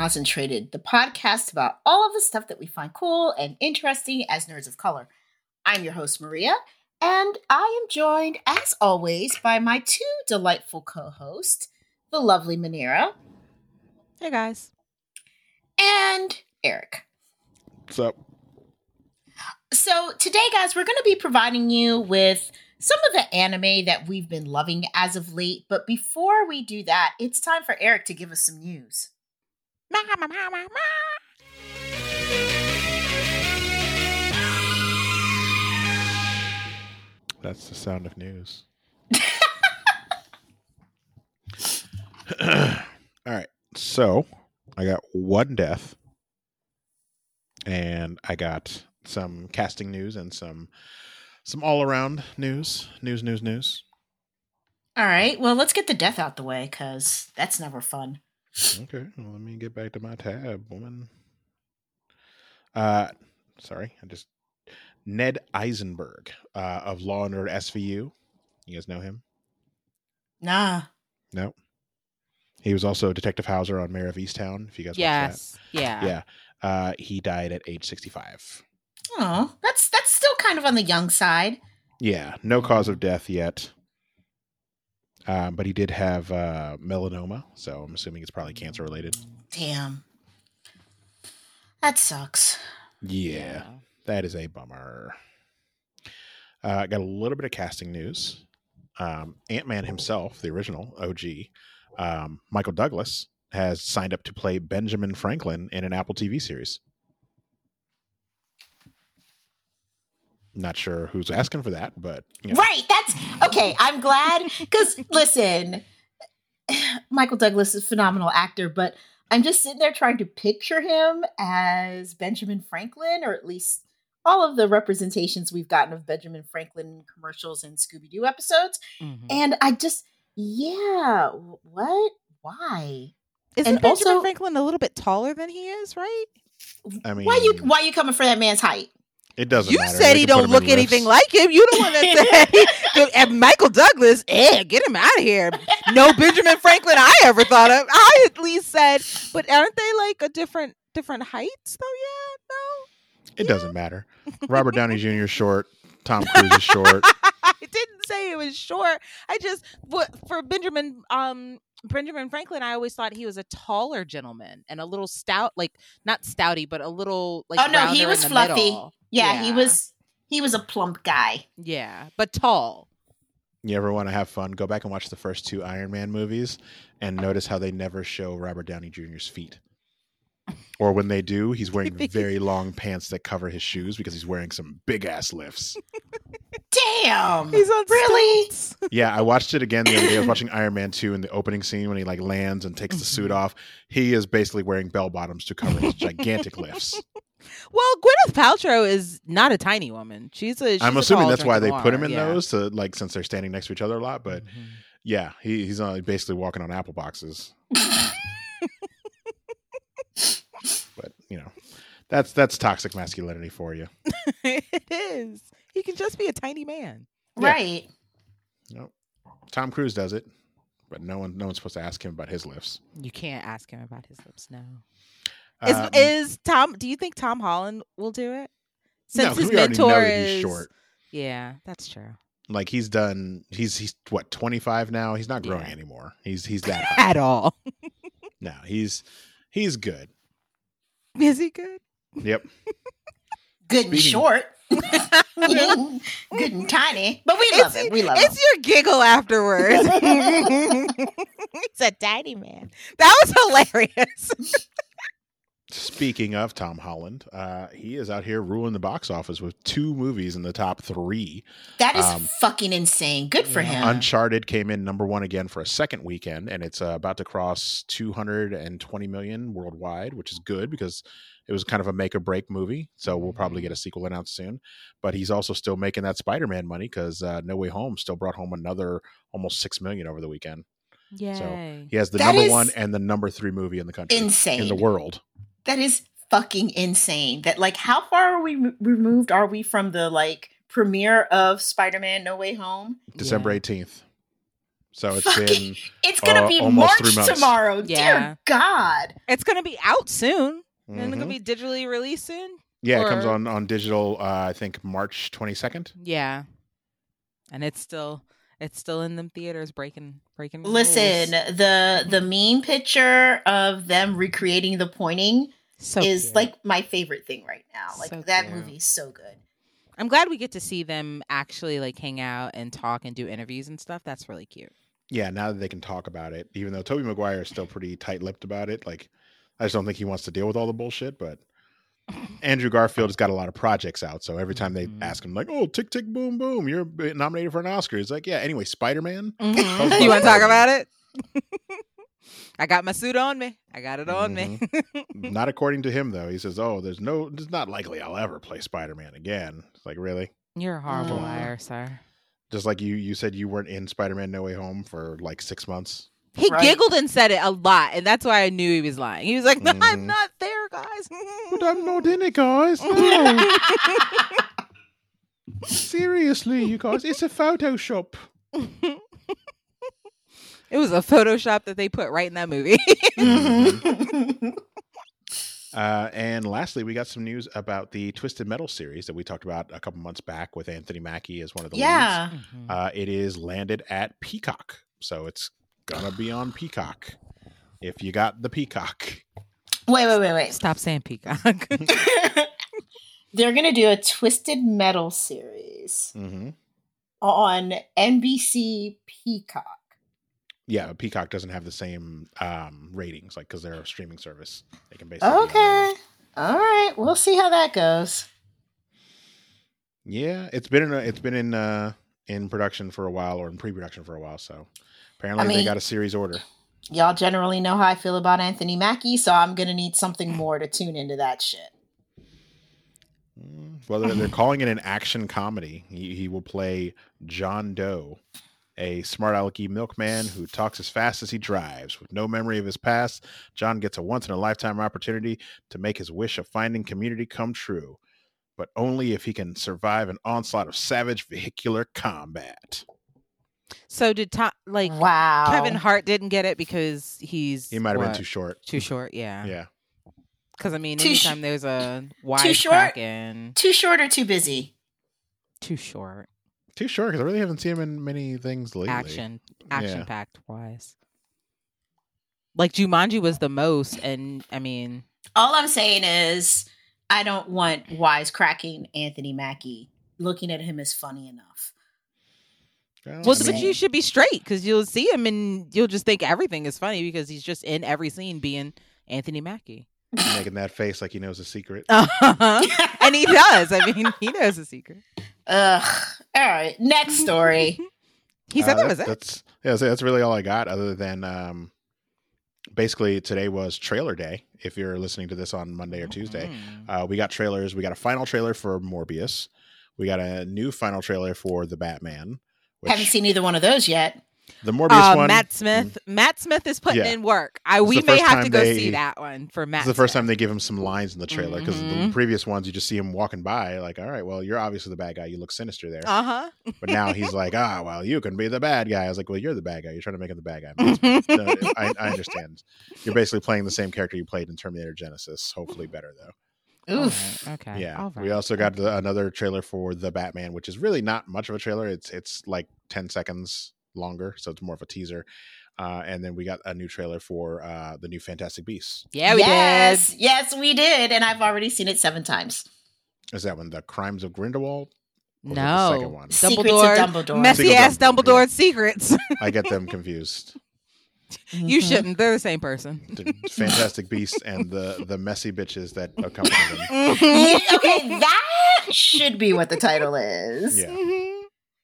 to Concentrated, the podcast about all of the stuff that we find cool and interesting as nerds of color. I'm your host, Maria, and I am joined, as always, by my two delightful co hosts, the lovely Manera. Hey, guys. And Eric. What's up? So, today, guys, we're going to be providing you with some of the anime that we've been loving as of late. But before we do that, it's time for Eric to give us some news. That's the sound of news. All right. So I got one death, and I got some casting news and some some all around news, news, news, news. All right. Well, let's get the death out the way because that's never fun. Okay. Well, let me get back to my tab, woman. Uh, sorry, I just Ned Eisenberg uh, of Law and Order SVU. You guys know him? Nah. No. He was also Detective Hauser on Mare of Easttown. If you guys yes, yeah, yeah, yeah. Uh, he died at age sixty-five. Oh, that's that's still kind of on the young side. Yeah, no cause of death yet. Um, but he did have uh, melanoma, so I'm assuming it's probably cancer related. Damn. That sucks. Yeah, that is a bummer. Uh, got a little bit of casting news. Um, Ant Man himself, the original OG, um, Michael Douglas, has signed up to play Benjamin Franklin in an Apple TV series. Not sure who's asking for that, but you know. Right. That's okay. I'm glad because listen, Michael Douglas is a phenomenal actor, but I'm just sitting there trying to picture him as Benjamin Franklin, or at least all of the representations we've gotten of Benjamin Franklin commercials and Scooby Doo episodes. Mhm. And I just, yeah, what? Why? Isn't and Benjamin also- Franklin a little bit taller than he is? Right? I mean, Why you why you coming for that man's height? It doesn't. Matter. You matter. said They he don't look anything lifts. like him. You the one that said and Michael Douglas. Eh, get him out of here. No Benjamin Franklin I ever thought of. I at least said, but aren't they like a different different heights though? Yeah, no. It doesn't matter. Robert Downey Jr. is short. Tom Cruise is short. I didn't say it was short. I just for Benjamin um Benjamin Franklin, I always thought he was a taller gentleman and a little stout, like not stouty, but a little like. Oh, no, he was fluffy. middle. Yeah, he was he was a plump guy. Yeah, but tall. You ever want to have fun? Go back and watch the first two Iron Man movies and notice how they never show Robert Downey Jr.'s feet. Or when they do, he's wearing very long pants that cover his shoes because he's wearing some big ass lifts. Damn. He's on Really? stilts. Yeah, I watched it again the other day. I was watching Iron Man 2 in the opening scene when he like lands and takes the suit off. He is basically wearing bell bottoms to cover his gigantic lifts. Well, Gwyneth Paltrow is not a tiny woman. She's a. She's I'm assuming tall that's why drink they of put him in yeah. those to like since they're standing next to each other a lot. But Mhm. yeah, he, he's uh, basically walking on apple boxes. but you know, that's that's toxic masculinity for you. it is. He can just be a tiny man. Yeah. Right. Nope. Tom Cruise does it, but no one no one's supposed to ask him about his lifts. You can't ask him about his lips now. Is Um, is Tom? Do you think Tom Holland will do it? no, his we already know mentor that is he's short. Yeah, that's true. Like he's done. He's he's what 25 now. He's not growing Yeah. anymore. He's he's that high. At all. no, he's he's good. Is he good? Yep. Good and short. Good and tiny. But we love It's- him. We love him. It's your giggle afterwards. He's a tiny man. That was hilarious. Speaking of Tom Holland, uh, he is out here ruling the box office with two movies in the top three. That is Um, fucking insane. Good for him. Uncharted came in number one again for a second weekend, and it's uh, about to cross 220 million worldwide, which is good because it was kind of a make or break movie. So we'll probably get a sequel announced soon. But he's also still making that Spider Man money because uh, No Way Home still brought home another almost six million over the weekend. Yay. He has the That number one and the number three movie in the country, insane. in the world. That is fucking insane. That like, how far are we m- removed? Are we from the like premiere of Spider-Man: No Way Home? December Yeah. 18th. So it's Fucking- been It's gonna Uh, be almost three March months. tomorrow. Yeah. Dear God. It's gonna be out soon. And it's Mhm. gonna be digitally released soon. yeah, it comes on on digital. Uh, I think March twenty second. Yeah. And it's still it's still in the theaters breaking breaking Listen, rules. the the meme picture of them recreating the pointing so is cute. like my favorite thing right now. Like So that cute. movie's so good. I'm glad we get to see them actually like hang out and talk and do interviews and stuff. That's really cute. Yeah, now that they can talk about it, even though Tobey Maguire is still pretty tight lipped about it. Like, I just don't think he wants to deal with all the bullshit. But Andrew Garfield has got a lot of projects out, so every time they Mhm. ask him, like, "Oh, tick tick boom boom, you're nominated for an Oscar," he's like, "Yeah." Anyway, Spider Man. you want to talk about it? I got my suit on me. I got it on me. Not according to him though. He says, "Oh, there's no, it's not likely I'll ever play Spider Man again." It's like, really? You're a horrible Mm. liar, sir. Just like you, you said you weren't in Spider Man No Way Home for like six months. He Right. giggled and said it a lot, and that's why I knew he was lying. He was like, "No. I'm not there, guys." But I'm not in it, guys. No. Seriously, you guys, it's a Photoshop. it was a Photoshop that they put right in that movie. Mhm. Uh, and lastly, we got some news about the Twisted Metal series that we talked about a couple months back with Anthony Mackie as one of the leads. yeah. Uh, it is landed at Peacock, so it's gonna be on Peacock. If you got the Peacock, Wait, wait, wait, wait. Stop saying peacock. They're gonna do a Twisted Metal series hmm on NBC Peacock. yeah, Peacock doesn't have the same um, ratings, like because they're a streaming service. They can basically Okay. All right. We'll see how that goes. Yeah, it's been in a, it's been in uh, in production for a while or in pre-production for a while. So apparently I they got a series order. Y'all generally know how I feel about Anthony Mackie, so I'm gonna need something more to tune into that shit. Mm, Well, they're, they're calling it an action comedy. He, he will play John Doe, a smart alecky milkman who talks as fast as he drives. With no memory of his past, John gets a once in a lifetime opportunity to make his wish of finding community come true, but only if he can survive an onslaught of savage vehicular combat. So did Tom like wow. Kevin Hart didn't get it because he's He might have been too short. too short. Yeah, Yeah. Because I mean, Too sh- anytime there's a Too short? wisecracking, Too short or too busy? too short. Too short because I really haven't seen him in many things lately. Action, action Yeah. packed wise. Like Jumanji was the most, and I mean, All I'm saying is I don't want wisecracking Anthony Mackie. Looking at him is funny enough. Well, well, I but you should be straight because you'll see him and you'll just think everything is funny because he's just in every scene being Anthony Mackie. making that face like he knows a secret. Uh-huh. and he does. I mean, he knows a secret. Ugh. All right. Next story. He said Uh, that was it. That's yeah, so that's really all I got. Other than um, basically today was trailer day. If you're listening to this on Monday or Tuesday, Mm. uh, we got trailers. We got a final trailer for Morbius. We got a new final trailer for the Batman. Which Haven't seen either one of those yet. the Morbius Uh, one. Matt Smith. Matt Smith is putting Yeah. in work. I we may have to go they- see that one for Matt. This is the first Smith. time they give him some lines in the trailer because the Mhm. previous ones you just see him walking by, like, all right, well, you're obviously the bad guy. You look sinister there. Uh huh. But now he's like, ah, well, you can be the bad guy. I was like, well, you're the bad guy. You're trying to make him the bad guy. No, I, I understand. You're basically playing the same character you played in Terminator Genisys. Hopefully, better though. Oof. Okay. yeah. All We also got the, another trailer for the Batman, which is really not much of a trailer. It's it's like ten seconds longer, so it's more of a teaser. Uh, and then we got a new trailer for uh, the new Fantastic Beasts. Yeah, we yes. did. Yes, we did. And I've already seen it seven times. Is that one the Crimes of Grindelwald? Or was it the second No. one? Secrets Dumbledore. of Dumbledore. Messy Secret ass Dumbledore, Dumbledore's secrets. I get them confused. You Mhm. shouldn't. They're the same person. The Fantastic Beasts and the the messy bitches that accompany them. Yeah, okay, that should be what the title is. Yeah.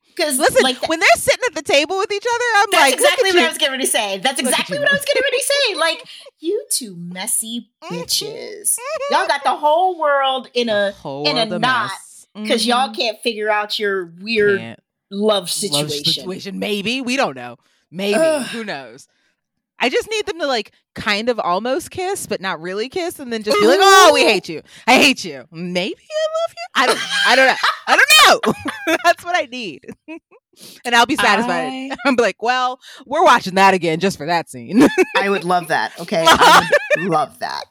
Because Listen, like th- when they're sitting at the table with each other, I'm that's like, exactly look what I was getting ready to say. That's exactly what I was getting ready to say. Like, you two messy bitches. Y'all got the whole world in a Whole in a other knot, mess. because y'all Mhm. can't figure out your weird Can't. love Love situation. situation. Maybe we don't know. Maybe Ugh. who knows? I just need them to like kind of almost kiss, but not really kiss, and then just be like, "Oh, we hate you. I hate you. Maybe I love you. I don't. I don't know. I don't know. That's what I need." and I'll be satisfied. I- I'm like, well, we're watching that again just for that scene. I would love that. Okay, I would love that.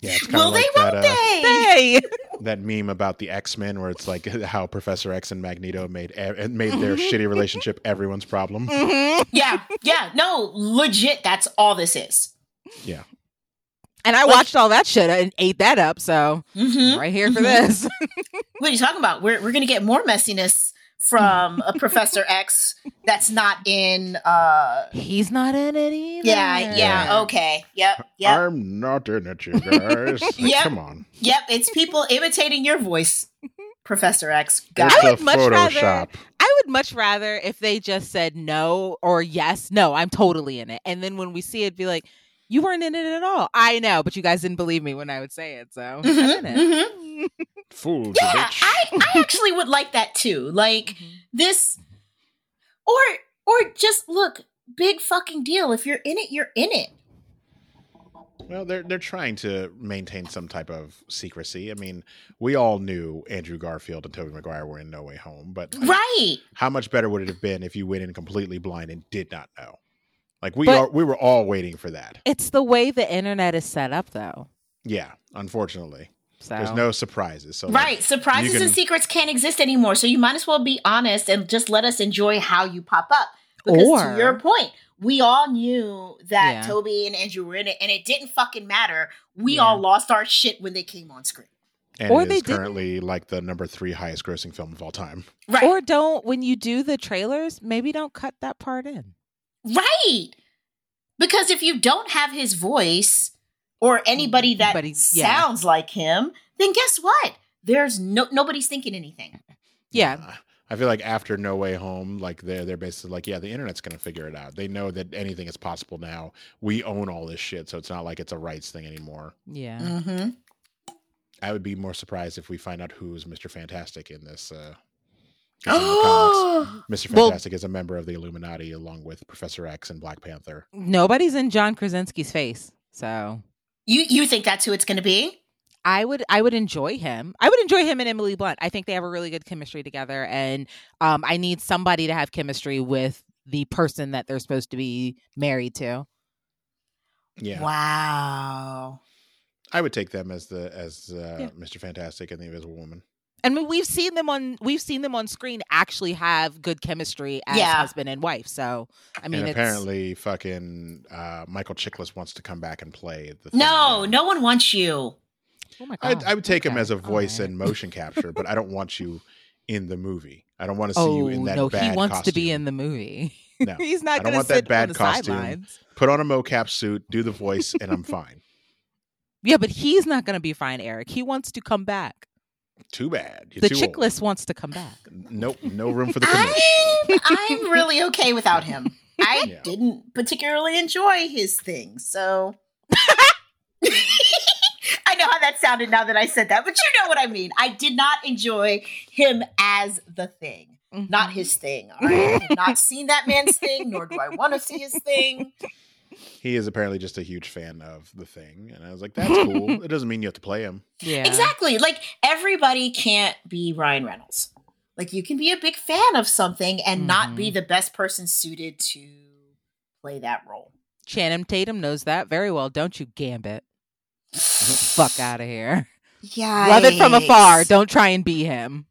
Yeah, it's Will of they? like Won't uh, they? hey, that meme about the X Men, where it's like how Professor X and Magneto made made their shitty relationship everyone's problem. Mhm. Yeah, yeah. No, legit. That's all this is. Yeah, and I Like- watched all that shit and ate that up. So hmm I'm right here for Mhm. this. What are you talking about? We're we're gonna get more messiness from a Professor X that's not in. uh He's not in it either. Yeah, yeah. Yeah. Okay. Yep. Yep. I'm not in it, you guys. Like, Yep. Come on, Yep. It's people imitating your voice, Professor X. Got I it. a would much rather- I would much rather if they just said no or yes, no, I'm totally in it. And then when we see it, be like, you weren't in it at all. I know, but you guys didn't believe me when I would say it. So Mhm, I'm in it. Fools, Yeah, bitch. I I actually would like that too. Like mm-hmm. this, or or just look, big fucking deal. If you're in it, you're in it. Well, they're they're trying to maintain some type of secrecy. I mean, we all knew Andrew Garfield and Tobey Maguire were in No Way Home, but like, Right. how much better would it have been if you went in completely blind and did not know? Like we But- are, we were all waiting for that. It's the way the internet is set up, though. Yeah, unfortunately, So there's no surprises. So like, Right. Surprises you and secrets can't exist anymore. So you might as well be honest and just let us enjoy how you pop up. Because Or- to your point, we all knew that Yeah. Toby and Andrew were in it, and it didn't fucking matter. We Yeah. all lost our shit when they came on screen. and Or it they is didn't- currently like the number three highest grossing film of all time. Right. Or don't when you do the trailers, maybe don't cut that part in. right. Because if you don't have his voice or anybody that Anybody- yeah. sounds like him, then guess what? There's no nobody's thinking anything. Yeah. I feel like after No Way Home, like they're they're basically like, yeah, the internet's gonna figure it out. They know that anything is possible now. We own all this shit, so it's not like it's a rights thing anymore. Yeah. Mm-hmm. I would be more surprised if we find out who's Mr. Fantastic in this. Uh, 'cause in the comics, Mr. Well- Fantastic is a member of the Illuminati along with Professor X and Black Panther. Nobody's in John Krasinski's face. So you you think that's who it's going to be? I would I would enjoy him. I would enjoy him and Emily Blunt. I think they have a really good chemistry together and um I need somebody to have chemistry with the person that they're supposed to be married to. Yeah, Wow. I would take them as the as uh, Yeah. Mr. Fantastic and the Invisible Woman. And we- we've seen them on we've seen them on screen actually have good chemistry as Yeah. husband and wife. So I mean and it's apparently, fucking uh, Michael Chiklis wants to come back and play the. No, again. no one wants you. oh my I, God. I would take him as a voice All right. and motion capture, but I don't want you in the movie. I don't want to see you Oh in that no, bad he wants to be in the movie. No, He's not. I don't going to want that bad costume. sidelines. Put on a mocap suit, do the voice, and I'm fine. Yeah, but he's not going to be fine, Eric. He wants to come back. Too bad. You're the too chick old. list wants to come back. Nope, no room for the commish. I'm, I'm really okay without him. I Yeah. didn't particularly enjoy his thing, so. I know how that sounded now that I said that, but you know what I mean. I did not enjoy him as the thing, not Mhm. his thing. All right? I have not seen that man's thing, nor do I want to see his thing. He is apparently just a huge fan of the thing, and I was like, "That's cool." it doesn't mean you have to play him. Yeah. Exactly. Like everybody can't be Ryan Reynolds. Like you can be a big fan of something and not be Mhm. the best person suited to play that role. Channing Tatum knows that very well, don't you, Gambit? Fuck out of here. Yeah. Love it from afar. Don't try and be him.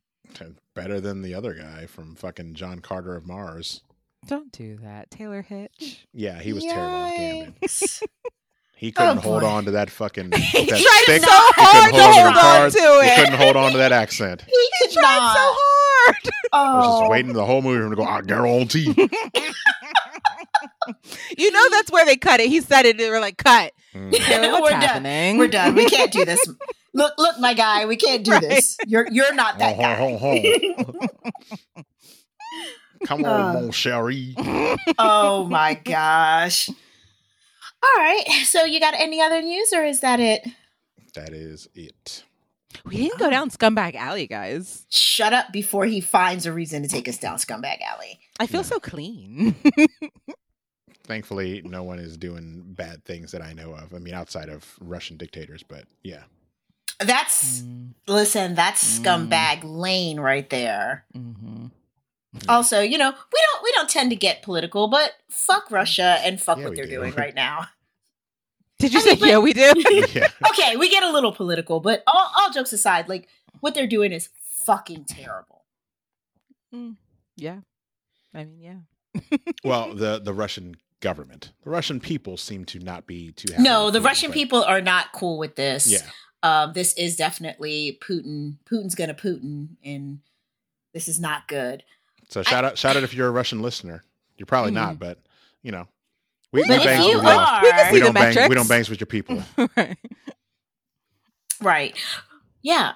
Better than the other guy from fucking John Carter of Mars. Don't do that. Taylor Kitsch. Yeah, he was terrible as Gambit. He couldn't Oh, hold boy. on to that fucking He that tried stick. so He hard couldn't to hold hold on on to to He couldn't hold on to that accent. He He could tried not. so hard. I was Oh. just waiting the whole movie for him to go, ah, guarantee. You know that's where they cut it. He said it. They were like, "Cut." Mm. Taylor, what's We're done. happening? We're done. We can't do this. Look, look, my guy. We can't do Right. this. You're you're not that guy. Come on, Uh. mon chéri. oh my gosh. All right. So you got any other news or is that it? That is it. We didn't go down Scumbag Alley, guys. Shut up before he finds a reason to take us down Scumbag Alley. I feel Yeah. so clean. Thankfully, no one is doing bad things that I know of. I mean, outside of Russian dictators, but yeah. That's Mm, listen, that's Mm. scumbag lane right there. mhm. Also, you know, we don't we don't tend to get political, but fuck Russia and fuck Yeah, what they're do. doing right now. Did you I say mean, but- yeah? We do. yeah. okay, we get a little political, but all, all jokes aside, like what they're doing is fucking terrible. Mm, yeah. I mean, yeah. Well, the the Russian government, the Russian people seem to not be too happy. No, the Russian but- people are not cool with this. Yeah, Um, this is definitely Putin. Putin's gonna Putin, and this is not good. So shout out, shout out if you're a Russian listener. You're probably Mhm. not, but you know, we, But we if bang, you we, don't- are, We we don't bang, we don't bangs with your people. Right. Right. Yeah.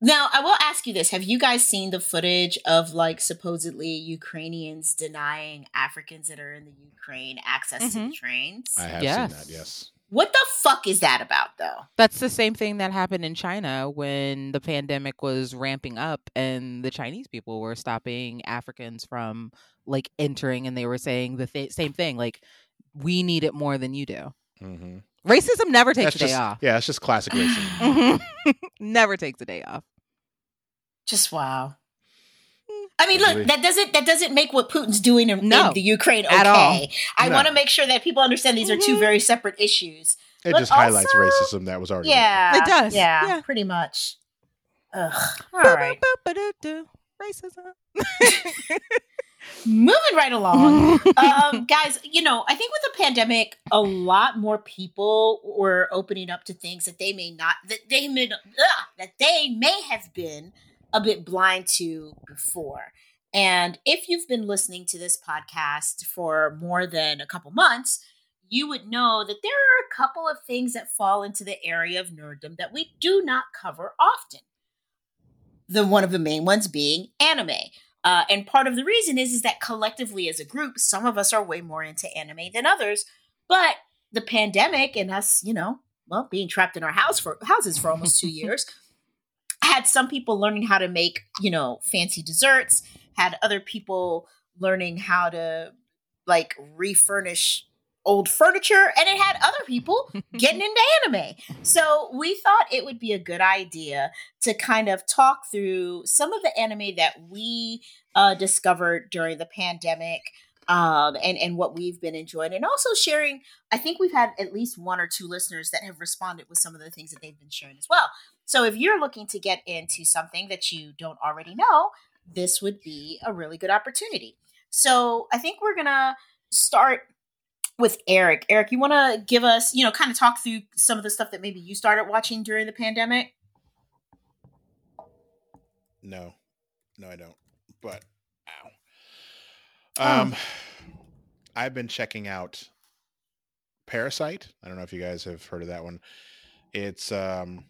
Now, I will ask you this. Have you guys seen the footage of like supposedly Ukrainians denying Africans that are in the Ukraine access to the Mhm. trains? I have Yes. seen that. Yes. What the fuck is that about though? That's the same thing that happened in China when the pandemic was ramping up and the Chinese people were stopping Africans from like entering and they were saying the th- same thing like we need it more than you do. hmm Racism never takes That's a day just off. yeah, it's just classic racism. Mhm. never takes a day off. Just wow. I mean, look, that doesn't that doesn't make what Putin's doing in, No, in the Ukraine okay. at all. I No. want to make sure that people understand these are two Mhm. very separate issues. It But just highlights racism that was already there. Yeah, It does, Yeah, yeah. pretty much. Ugh. All right, Racism. moving right along. um, guys, you know, I think with the pandemic, a lot more people were opening up to things that they may not that they may ugh, that they may have been a bit blind to before. And if you've been listening to this podcast for more than a couple months, you would know that there are a couple of things that fall into the area of nerddom that we do not cover often. The one of the main ones being anime. Uh, and part of the reason is is that collectively as a group, some of us are way more into anime than others. But the pandemic and us, you know, well, being trapped in our house for houses for almost two years, had some people learning how to make, you know, fancy desserts. Had other people learning how to like refurnish old furniture, and it had other people getting into anime. So we thought it would be a good idea to kind of talk through some of the anime that we uh, discovered during the pandemic um, and, and what we've been enjoying. And also sharing, I think we've had at least one or two listeners that have responded with some of the things that they've been sharing as well. So if you're looking to get into something that you don't already know, this would be a really good opportunity. So I think we're going to start with Eric. Eric, you want to give us, you know, kind of talk through some of the stuff that maybe you started watching during the pandemic? No, no, I don't. But ow. Oh. Um, I've been checking out Parasyte. I don't know if you guys have heard of that one. It's um,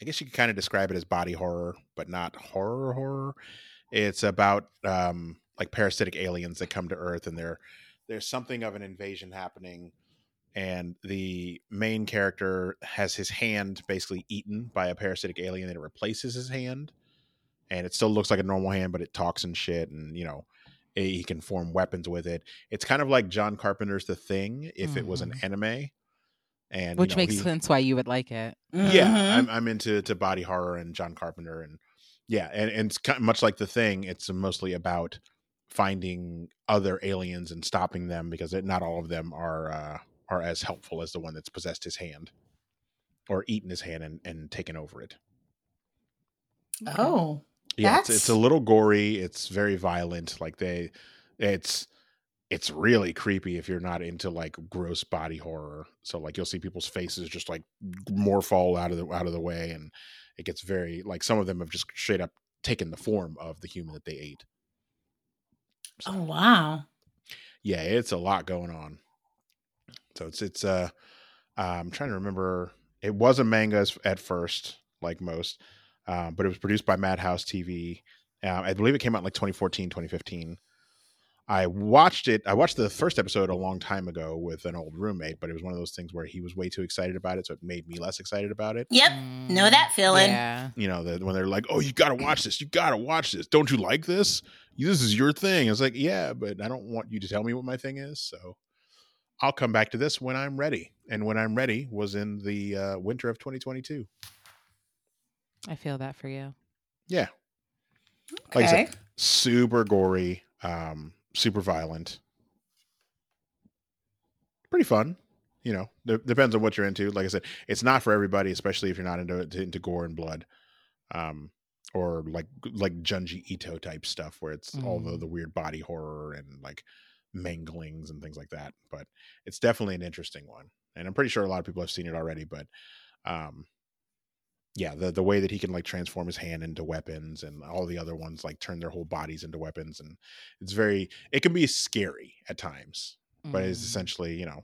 I guess you could kind of describe it as body horror, but not horror horror. It's about um, like parasitic aliens that come to Earth, and there, there's something of an invasion happening, and the main character has his hand basically eaten by a parasitic alien, and it replaces his hand and it still looks like a normal hand, but it talks and shit, and you know, he can form weapons with it. It's kind of like John Carpenter's The Thing if it was an anime, and you Mm-hmm. Which know, makes he- sense why you would like it. Yeah, Mhm. I'm, I'm into to body horror and John Carpenter, and yeah, and, and it's kind of much like The Thing. It's mostly about finding other aliens and stopping them because it, not all of them are uh, are as helpful as the one that's possessed his hand or eaten his hand and, and taken over it. Oh, yeah it's, it's a little gory it's very violent like they it's it's really creepy if you're not into like gross body horror. So like you'll see people's faces just like more fall out of the out of the way and it gets very like some of them have just straight up taken the form of the human that they ate. So, oh wow. yeah it's a lot going on. So it's it's uh i'm trying to remember it was a manga at first like most um, but it was produced by madhouse tv um, i believe it came out in like 2014 2015 i watched it i watched the first episode a long time ago with an old roommate but it was one of those things where he was way too excited about it so it made me less excited about it Yep. Know that feeling. Mm, Yeah. you know that when they're like oh you gotta watch this you gotta watch this don't you like this this is your thing it's like yeah but i don't want you to tell me what my thing is so i'll come back to this when i'm ready and when i'm ready was in the uh, winter of 2022 I feel that for you. yeah Like I Okay. said, super gory, um, super violent, pretty fun. You know, de- depends on what you're into. Like I said, it's not for everybody, especially if you're not into into gore and blood, um, or like like Junji Ito type stuff where it's all the Mm. the weird body horror and like manglings and things like that. But it's definitely an interesting one, and I'm pretty sure a lot of people have seen it already. But um, yeah, the the way that he can like transform his hand into weapons and all the other ones like turn their whole bodies into weapons, and it's very it can be scary at times but it's Mm. essentially you know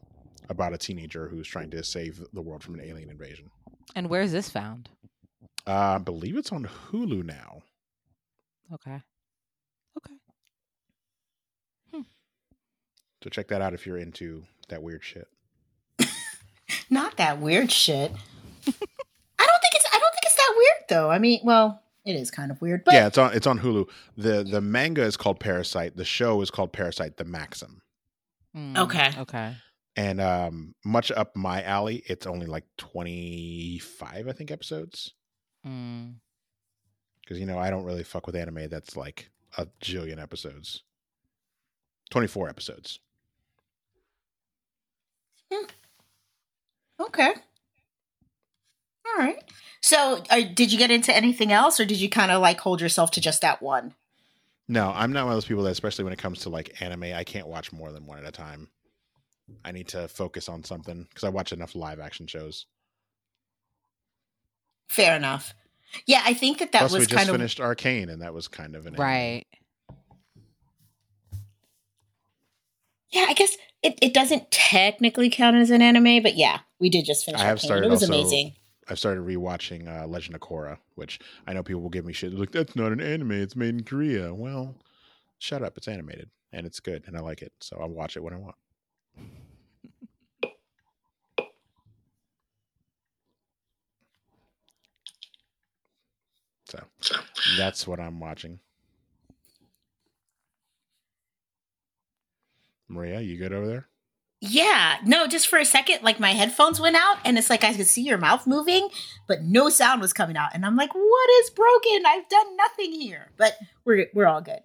about a teenager who's trying to save the world from an alien invasion. And where's this found? Uh, I believe it's on Hulu now. Okay. Okay. So check that out if you're into that weird shit. Not that weird shit. I don't think it's I don't think it's that weird though. I mean, well, it is kind of weird, but yeah, it's on it's on Hulu. the The manga is called Parasyte. The show is called Parasyte: The Maxim. Mm, Okay. Okay. And um, much up my alley. It's only like twenty five, I think, episodes. Mm. Because you know I don't really fuck with anime that's like a jillion episodes. Twenty four episodes. okay. All right. So, are, did you get into anything else, or did you kind of like hold yourself to just that one? No, I'm not one of those people that, especially when it comes to like anime, I can't watch more than one at a time. I need to focus on something because I watch enough live action shows. Fair enough. Yeah, I think that that Plus, was we just kind of finished Arcane, and that was kind of an anime. Right. yeah. I guess it, it doesn't technically count as an anime, but yeah, we did just finish. I have Arcane. started It was also- amazing. I've started rewatching uh, Legend of Korra, which I know people will give me shit. They're like, that's not an anime; it's made in Korea. Well, shut up. It's animated, and it's good, and I like it, so I'll watch it when I want. So that's what I'm watching. Maria, you good over there? Yeah, no, just for a second, like my headphones went out, and it's like I could see your mouth moving, but no sound was coming out, and I'm like, "What is broken? I've done nothing here." But we're we're all good.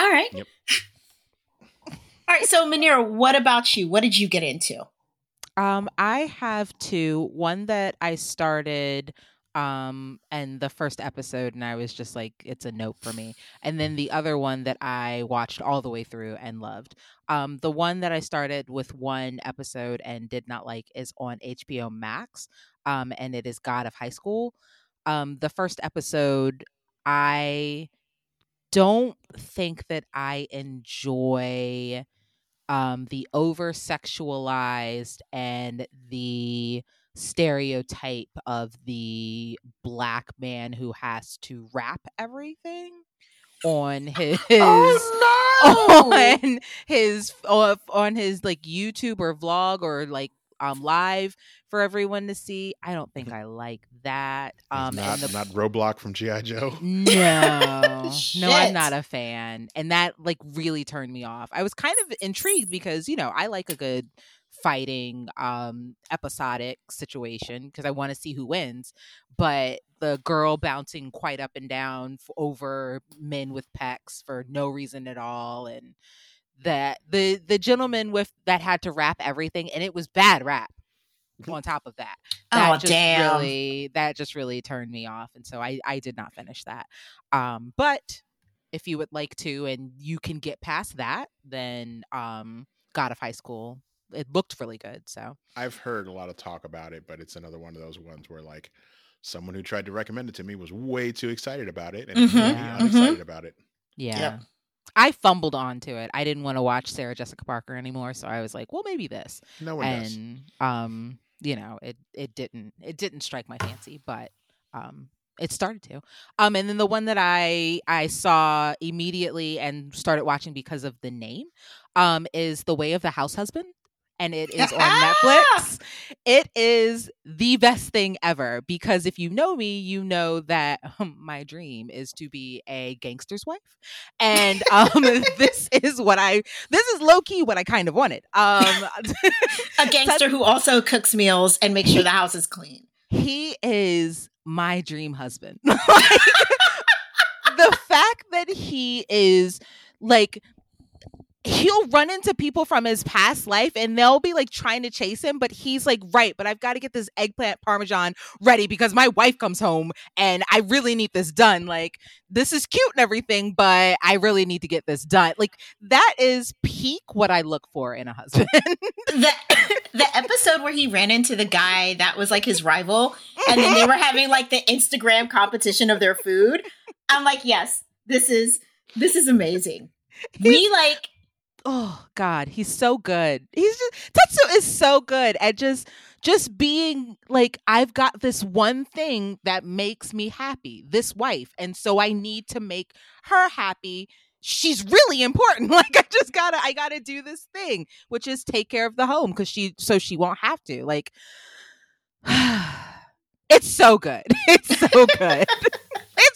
All right. Yep. All right. So, Manira, what about you? What did you get into? Um, I have two. One that I started um and the first episode and I was just like it's a nope for me. And then the other one that I watched all the way through and loved. Um the one that I started with one episode and did not like is on HBO Max. Um and it is God of High School. Um the first episode I don't think that I enjoy um the over sexualized and the stereotype of the black man who has to wrap everything on his oh on his uh, on his like YouTube or vlog or like um live for everyone to see. I don't think I like that. Um not, the not Roadblock from GI Joe. no, no, I'm not a fan. And that like really turned me off. I was kind of intrigued because, you know, I like a good fighting um episodic situation because I want to see who wins. But the girl bouncing quite up and down f- over men with pecs for no reason at all and that the the gentleman with that had to rap everything and it was bad rap on top of that that Oh, just damn. really that just really turned me off and so i i did not finish that um but if you would like to and you can get past that then um god of high school it looked really good so I've heard a lot of talk about it, but it's another one of those ones where like someone who tried to recommend it to me was way too excited about it, and Mhm, made me mhm. about it. yeah Yep. i fumbled onto it i didn't want to watch sarah jessica parker anymore so i was like well maybe this No one does. and um you know it it didn't it didn't strike my fancy but um it started to um and then the one that i i saw immediately and started watching because of the name um is the way of the house husband and it is on netflix it is the best thing ever because if you know me you know that um, my dream is to be a gangster's wife and um this is what i this is low-key what i kind of wanted um A gangster who also cooks meals and makes sure the house is clean. he is my dream husband. the fact that he is like he'll run into people from his past life and they'll be like trying to chase him but he's like right but i've got to get this eggplant parmesan ready because my wife comes home and i really need this done. Like this is cute and everything but i really need to get this done. Like that is peak what i look for in a husband. The the episode where he ran into the guy that was like his rival and then they were having like the instagram competition of their food i'm like yes this is this is amazing. We like oh god he's so good. He's just tatsu is so good at just just being like i've got this one thing that makes me happy this wife and so i need to make her happy. She's really important. Like i just gotta i gotta do this thing which is take care of the home because she so she won't have to like it's so good. It's so good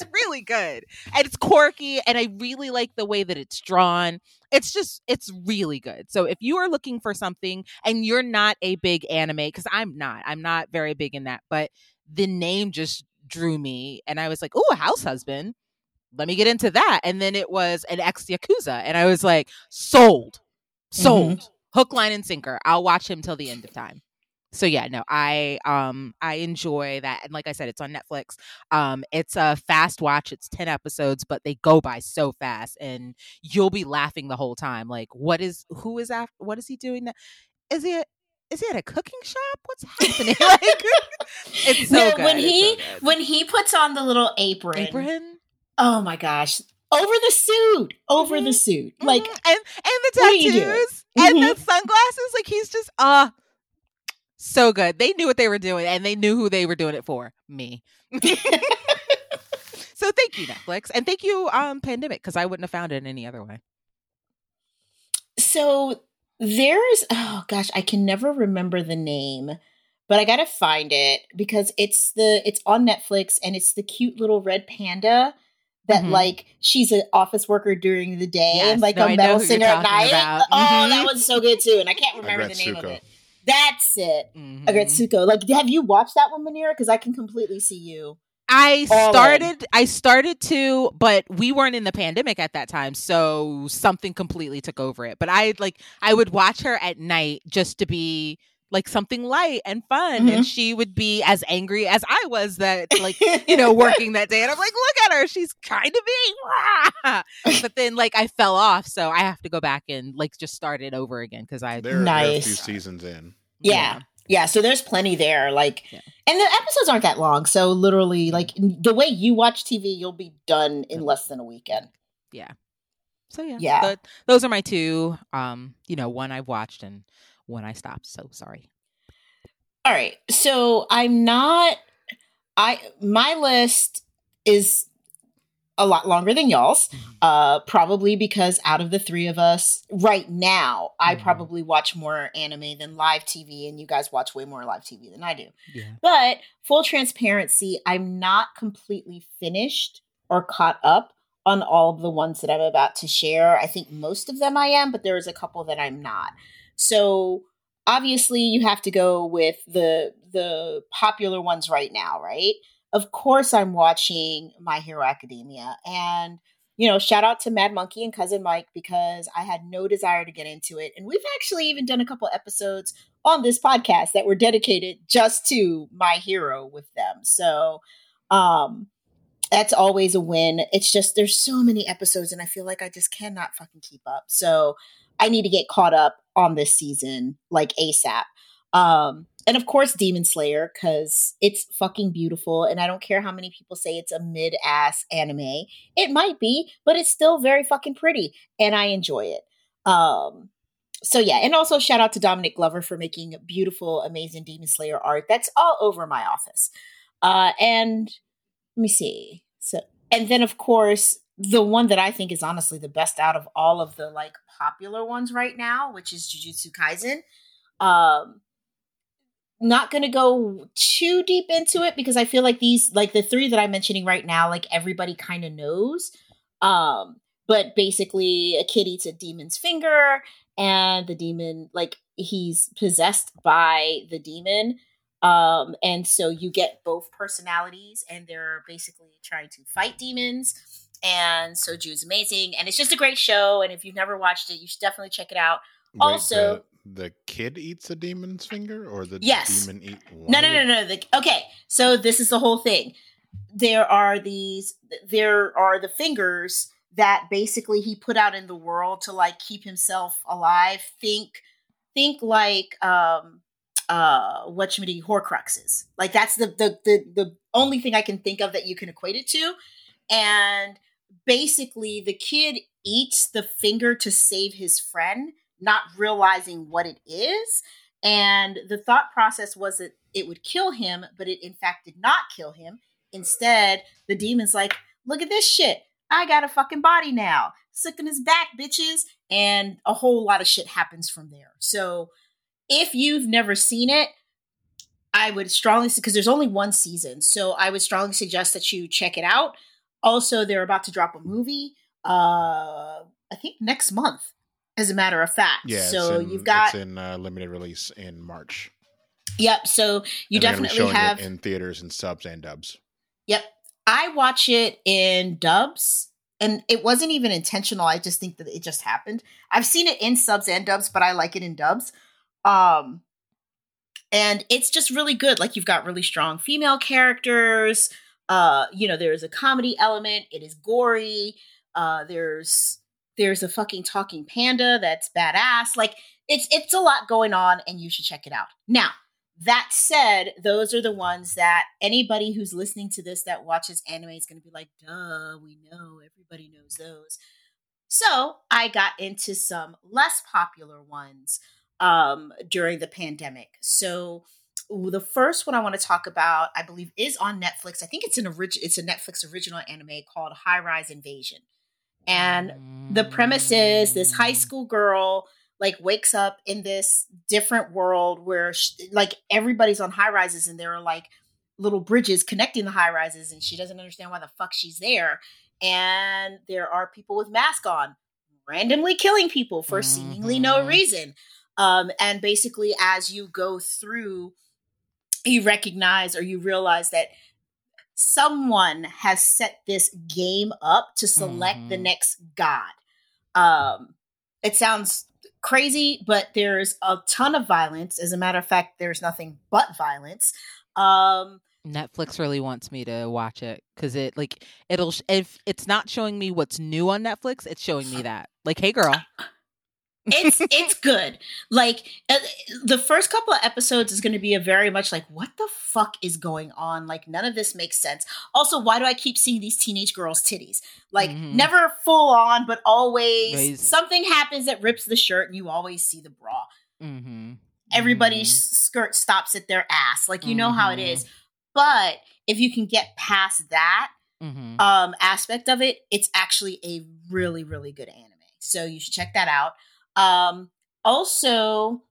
it's really good and it's quirky and i really like the way that it's drawn. It's just it's really good. So if you are looking for something and you're not a big anime because i'm not i'm not very big in that but the name just drew me and i was like oh a house husband. Let me get into that. And then it was an ex yakuza and i was like sold. Sold. Mm-hmm. hook line and sinker. I'll watch him till the end of time so yeah no i um i enjoy that and like i said it's on netflix um it's a fast watch it's 10 episodes but they go by so fast and you'll be laughing the whole time like what is who is after what is he doing now is he is he at a cooking shop? What's happening? like, it's so no, good. When he so when he puts on the little apron, apron. Oh my gosh! Over the suit, over mm-hmm. the suit, like mm-hmm. and and the tattoos and mm-hmm. the sunglasses. Like he's just uh so good. They knew what they were doing and they knew who they were doing it for. Me. so thank you, Netflix. And thank you, um, Pandemic, because I wouldn't have found it in any other way. So there's oh gosh, I can never remember the name, but I gotta find it because it's the it's on Netflix and it's the cute little red panda that mm-hmm. like she's an office worker during the day yes, and like no, a metal singer at night. Oh, mm-hmm. that was so good too, and I can't remember the name of it. That's it. Mm-hmm. Aggretsuko. Like, have you watched that one, Manira? Because I can completely see you. I started I started to but we weren't in the pandemic at that time so something completely took over it but I like I would watch her at night just to be like something light and fun mm-hmm. and she would be as angry as I was that like you know working that day and I'm like look at her she's kind of me but then like I fell off so I have to go back and like just start it over again because I they're, nice. they're a few seasons in yeah. yeah. yeah. so there's plenty there. Like, yeah. and the episodes aren't that long. So literally, like the way you watch TV, you'll be done in less than a weekend. Yeah. So yeah, yeah. The, those are my two. Um, you know, one I've watched and one I stopped. So sorry. All right. So I'm not. I my list is a lot longer than y'all's. Mm-hmm. Uh, probably because out of the three of us right now, I mm-hmm. probably watch more anime than live TV, and you guys watch way more live TV than I do. Yeah. But full transparency, I'm not completely finished or caught up on all of the ones that I'm about to share. I think most of them I am, but there is a couple that I'm not. So obviously, you have to go with the the popular ones right now, right? Of course I'm watching My Hero Academia. And, you know, shout out to Mad Monkey and Cousin Mike because I had no desire to get into it. And we've actually even done a couple episodes on this podcast that were dedicated just to My Hero with them. So, um, that's always a win. It's just there's so many episodes and I feel like I just cannot fucking keep up. So I need to get caught up on this season like ASAP. Um, and of course demon slayer because it's fucking beautiful and i don't care how many people say it's a mid-ass anime it might be but it's still very fucking pretty and i enjoy it. Um so yeah and also shout out to dominic glover for making beautiful amazing demon slayer art that's all over my office. Uh and let me see so and then of course the one that i think is honestly the best out of all of the like popular ones right now which is jujutsu kaisen. Um not going to go too deep into it because I feel like these, like the three that I'm mentioning right now, like everybody kind of knows. Um, but basically, a kid eats a demon's finger, and the demon, like, he's possessed by the demon. Um, and so you get both personalities, and they're basically trying to fight demons. and so Jude's amazing, and it's just a great show. And if you've never watched it, you should definitely check it out. Wait, Also- the kid eats a demon's finger, or the Yes. demon eat? No, no, no, no. The, okay, so this is the whole thing. There are these. There are the fingers that basically he put out in the world to like keep himself alive. Think, think like um uh what you mean Horcruxes. Like that's the the the the only thing I can think of that you can equate it to. And basically, the kid eats the finger to save his friend, not realizing what it is. And the thought process was that it would kill him, but it in fact did not kill him. Instead, the demon's like, look at this shit. I got a fucking body now. Sick in his back, bitches. And a whole lot of shit happens from there. So if you've never seen it, I would strongly because there's only one season, so I would strongly suggest that you check it out. Also, they're about to drop a movie. Uh, I think next month, as a matter of fact. Yeah, so in, you've got it's in uh, limited release in March. yep. So you And definitely have it in theaters and subs and dubs. Yep. I watch it in dubs and it wasn't even intentional. I just think that it just happened. I've seen it in subs and dubs, but I like it in dubs. Um and it's just really good. Like you've got really strong female characters. Uh, you know, there's a comedy element. It is gory. Uh there's there's a fucking talking panda that's badass. Like it's it's a lot going on and you should check it out. Now, that said, those are the ones that anybody who's listening to this that watches anime is going to be like, duh, we know, everybody knows those. So I got into some less popular ones um, during the pandemic. So the first one I want to talk about, I believe, is on Netflix. I think it's an orig- it's a Netflix original anime called High Rise Invasion. And the premise is this high school girl like wakes up in this different world where sh like everybody's on high rises and there are like little bridges connecting the high rises and she doesn't understand why the fuck she's there and there are people with masks on randomly killing people for seemingly no Mhm. reason um and basically as you go through you recognize or you realize that someone has set this game up to select the Mhm. next god. Um it sounds crazy but there's a ton of violence. As a matter of fact there's nothing but violence. Um Netflix really wants me to watch it because it like it'll sh- if it's not showing me what's new on Netflix, it's showing me that. Like, hey girl, it's it's good. Like uh, the first couple of episodes is going to be a very much like what the fuck is going on? Like none of this makes sense. Also why do i keep seeing these teenage girls titties? Like Mhm. never full on but always Always- something happens that rips the shirt and you always see the bra. Mm-hmm. everybody's skirt stops at their ass. Like you know how it is. Mhm. but if you can get past that Mm-hmm. um aspect of it it's actually a really really good anime. So you should check that out um also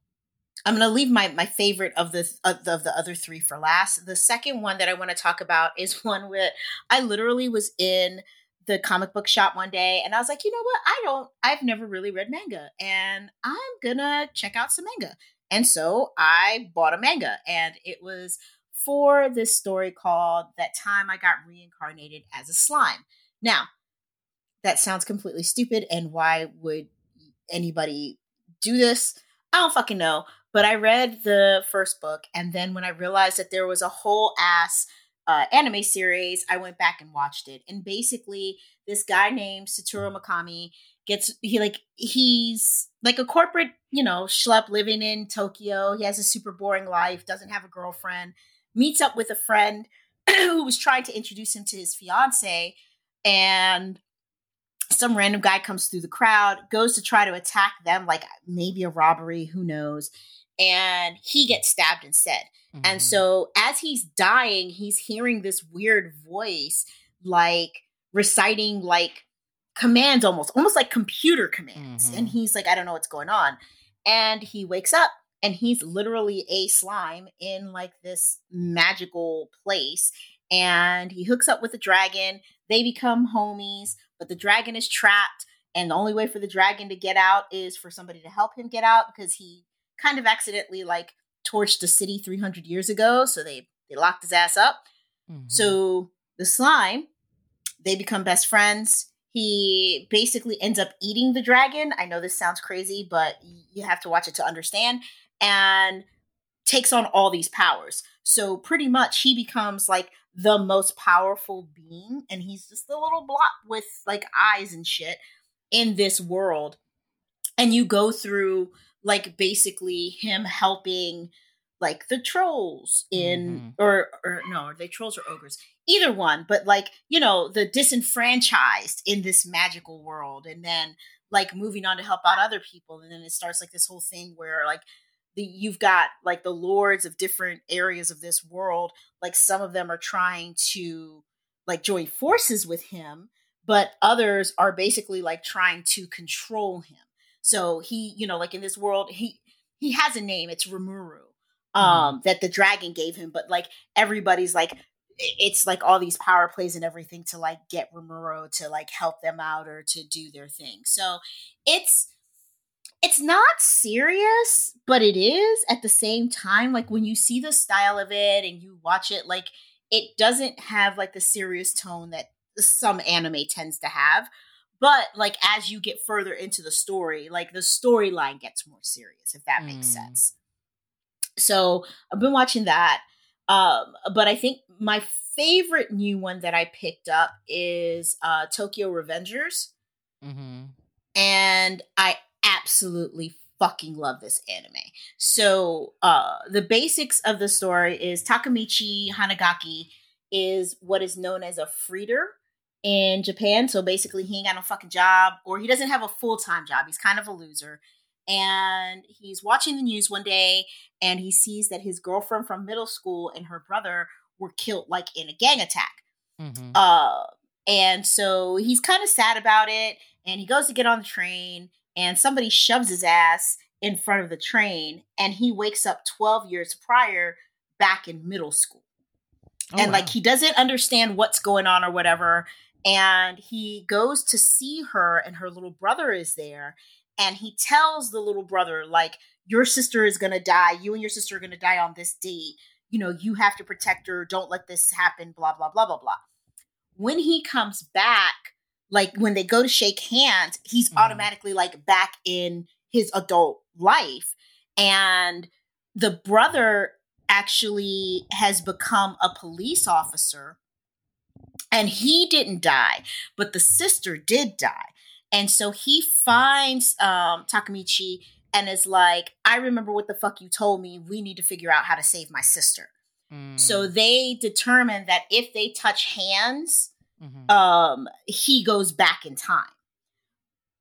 i'm gonna leave my my favorite of the of the, of the other three for last. The second one that i want to talk about is one where i literally was in the comic book shop one day and i was like you know what? I don't i've never really read manga and i'm gonna check out some manga. And so i bought a manga and it was for this story called That Time I Got Reincarnated as a Slime. Now, that sounds completely stupid, and why would anybody do this? I don't fucking know. But I read the first book, and then when I realized that there was a whole ass uh, anime series, I went back and watched it. And basically, this guy named Satoru Mikami gets he like he's like a corporate you know schlep living in Tokyo. He has a super boring life, doesn't have a girlfriend, meets up with a friend who was trying to introduce him to his fiance, and some random guy comes through the crowd, goes to try to attack them, like maybe a robbery, who knows, and he gets stabbed instead. Mm-hmm. And so as he's dying, he's hearing this weird voice like reciting like commands almost, almost like computer commands. Mhm. And he's like, I don't know what's going on. And he wakes up and he's literally a slime in like this magical place. And he hooks up with a dragon. They become homies, but the dragon is trapped. And the only way for the dragon to get out is for somebody to help him get out because he kind of accidentally like torched the city 300 years ago. So they, they locked his ass up. Mhm. So the slime they become best friends. He basically ends up eating the dragon. I know this sounds crazy, but you have to watch it to understand. And takes on all these powers. So pretty much he becomes like the most powerful being and he's just a little blob with like eyes and shit in this world. And you go through like basically him helping like the trolls in Mhm. or or no, are they trolls or ogres? Either one, but like, you know, the disenfranchised in this magical world and then like moving on to help out other people and then it starts like this whole thing where like the you've got like the lords of different areas of this world like some of them are trying to like join forces with him but others are basically like trying to control him. So he you know like in this world he he has a name it's Rimuru um that the dragon gave him but like everybody's like it's like all these power plays and everything to like get Rimuru to like help them out or to do their thing. So it's it's not serious, but it is at the same time. Like when you see the style of it and you watch it, like it doesn't have like the serious tone that some anime tends to have. But like as you get further into the story, like the storyline gets more serious, if that makes Mm. sense. So I've been watching that. Um, but I think my favorite new one that I picked up is uh Tokyo Revengers Mm-hmm. and I absolutely fucking love this anime. So, uh the basics of the story is Takemichi Hanagaki is what is known as a freeter in Japan. So basically he ain't got no fucking job or he doesn't have a full-time job. He's kind of a loser. And he's watching the news one day and he sees that his girlfriend from middle school and her brother were killed like in a gang attack. Mm-hmm. Uh, and so he's kind of sad about it. And he goes to get on the train, and somebody shoves his ass in front of the train, and he wakes up 12 years prior back in middle school. Oh, and like he doesn't understand what's going on or whatever. And he goes to see her, and her little brother is there. And he tells the little brother, like, your sister is going to die. You and your sister are going to die on this date. You know, you have to protect her. Don't let this happen, blah, blah, blah, blah, blah. When he comes back, like when they go to shake hands, he's Mhm. automatically like back in his adult life. And the brother actually has become a police officer and he didn't die, but the sister did die. And so he finds um, Takemichi and is like, I remember what the fuck you told me. We need to figure out how to save my sister. Mm. So they determine that if they touch hands, Mhm. um, he goes back in time,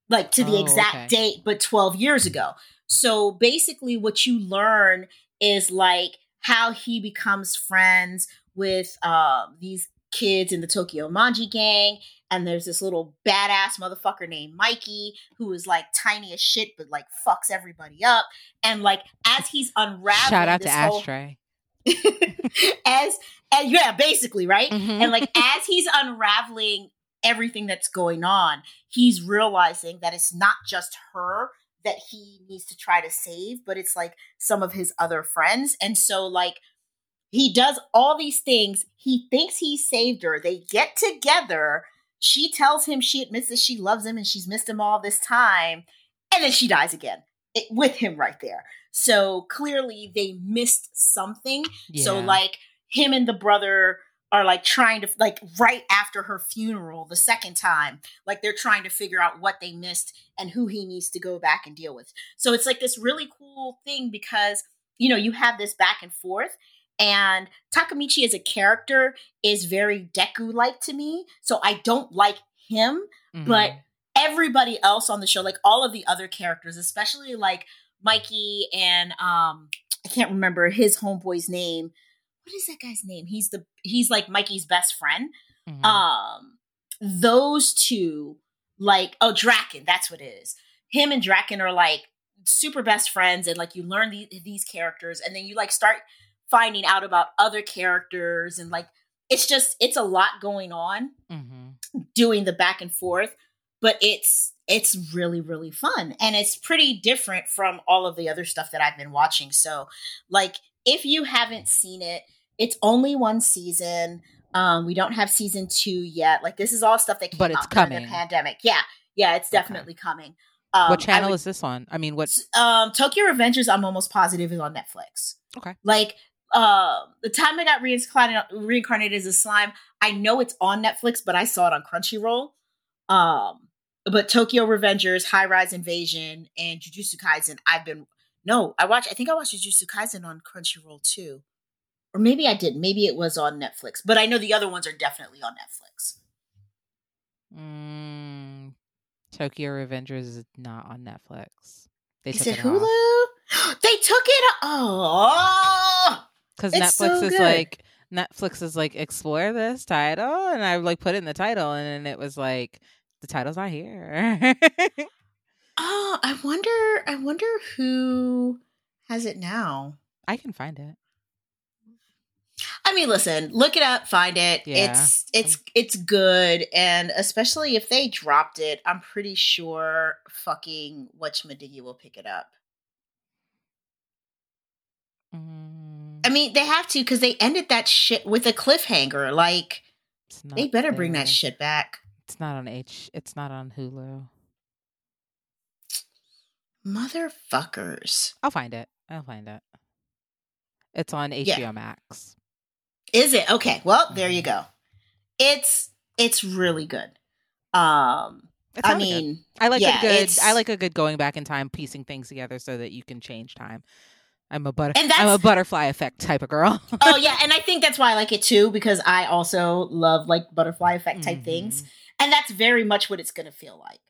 like to the Oh, exact okay. date, but 12 years ago. So basically, what you learn is like how he becomes friends with um, these kids in the Tokyo Manji gang. And there's this little badass motherfucker named Mikey who is like tiny as shit, but like fucks everybody up. And like as he's unraveling, Shout out to whole- Ashtray. as and yeah, basically, right? Mhm. And like as he's unraveling everything that's going on, he's realizing that it's not just her that he needs to try to save, but it's like some of his other friends. And so like he does all these things. He thinks he saved her. They get together. She tells him she admits that she loves him and she's missed him all this time. And then she dies again it, with him right there. So clearly they missed something. So like him and the brother are like trying to like right after her funeral the second time like they're trying to figure out what they missed and who he needs to go back and deal with so it's like this really cool thing because you know you have this back and forth and takemichi as a character is very deku like to me so i don't like him but Mhm. everybody else on the show, like all of the other characters, especially like Mikey and um I can't remember his homeboy's name. What is that guy's name? He's the he's like Mikey's best friend. Mhm. Um those two like oh Draken, that's what it is. Him and Draken are like super best friends and like you learn the, these characters and then you like start finding out about other characters and like it's just it's a lot going on Mhm. doing the back and forth but it's it's really really fun and it's pretty different from all of the other stuff that i've been watching so like if you haven't seen it it's only one season Um, we don't have season two yet. Like this is all stuff that came But it's coming. the pandemic. Yeah, yeah, it's Okay. definitely coming. Um, what channel would- is this on? I mean, what? um Tokyo Revengers I'm almost positive is on Netflix. Okay. Like uh the time I got reincarnated reincarnated as a slime, I know it's on Netflix, but I saw it on Crunchyroll. Um but Tokyo Revengers, High Rise Invasion, and Jujutsu Kaisen, I've been no, I watched I think I watched Jujutsu Kaisen on Crunchyroll too. Or maybe I didn't. Maybe it was on Netflix. But I know the other ones are definitely on Netflix. Mm, Tokyo Revengers is not on Netflix. They Is took it it Hulu? they took it. Oh, because Netflix so is like Netflix is like explore this title, and I like put in the title, and then it was like the title's not here. Oh, I wonder. I wonder who has it now. I can find it. I mean, listen, look it up, find it. Yeah. It's it's it's good, and especially if they dropped it, I'm pretty sure fucking whatchamadiggy will pick it up. Mm, I mean, they have to because they ended that shit with a cliffhanger. Like they better bring that shit back, It's not on H. It's not on Hulu. motherfuckers. I'll find it. I'll find it. It's on HBO Yeah. Max. Is it okay? Well, there you Mhm. go. It's it's really good. Um, I really good. mean, I like yeah, a good. I like a good going back in time, piecing things together so that you can change time. I'm a butter. And I'm a butterfly effect type of girl. oh yeah, and I think that's why I like it too because I also love like butterfly effect type things, Mhm. and that's very much what it's going to feel like.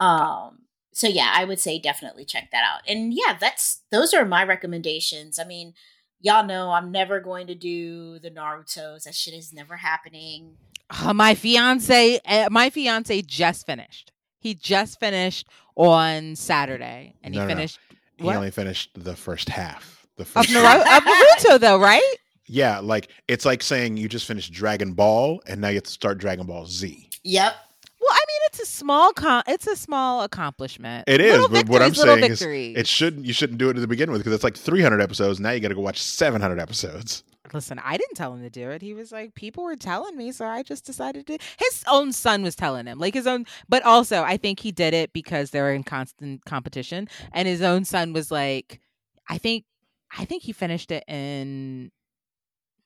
Um, so yeah, I would say definitely check that out. And yeah, that's those are my recommendations. I mean, y'all know I'm never going to do the Naruto's. That shit is never happening. Uh, my fiance, uh, my fiance just finished. He just finished on Saturday, and he No, no, no. finished He only finished the first half. The of, first Naruto, of Naruto, though, right? Yeah, like it's like saying you just finished Dragon Ball and now you have to start Dragon Ball Z. Yep. Well, I mean, it's a small con- it's a small accomplishment. It is, Little but what I'm victories, saying is. It shouldn't you shouldn't do it to begin with because it's like 300 episodes. Now you got to go watch 700 episodes. Listen, I didn't tell him to do it. He was like, people were telling me, so I just decided to. His own son was telling him, like his own. But also, I think he did it because they were in constant competition, and his own son was like, I think, I think he finished it in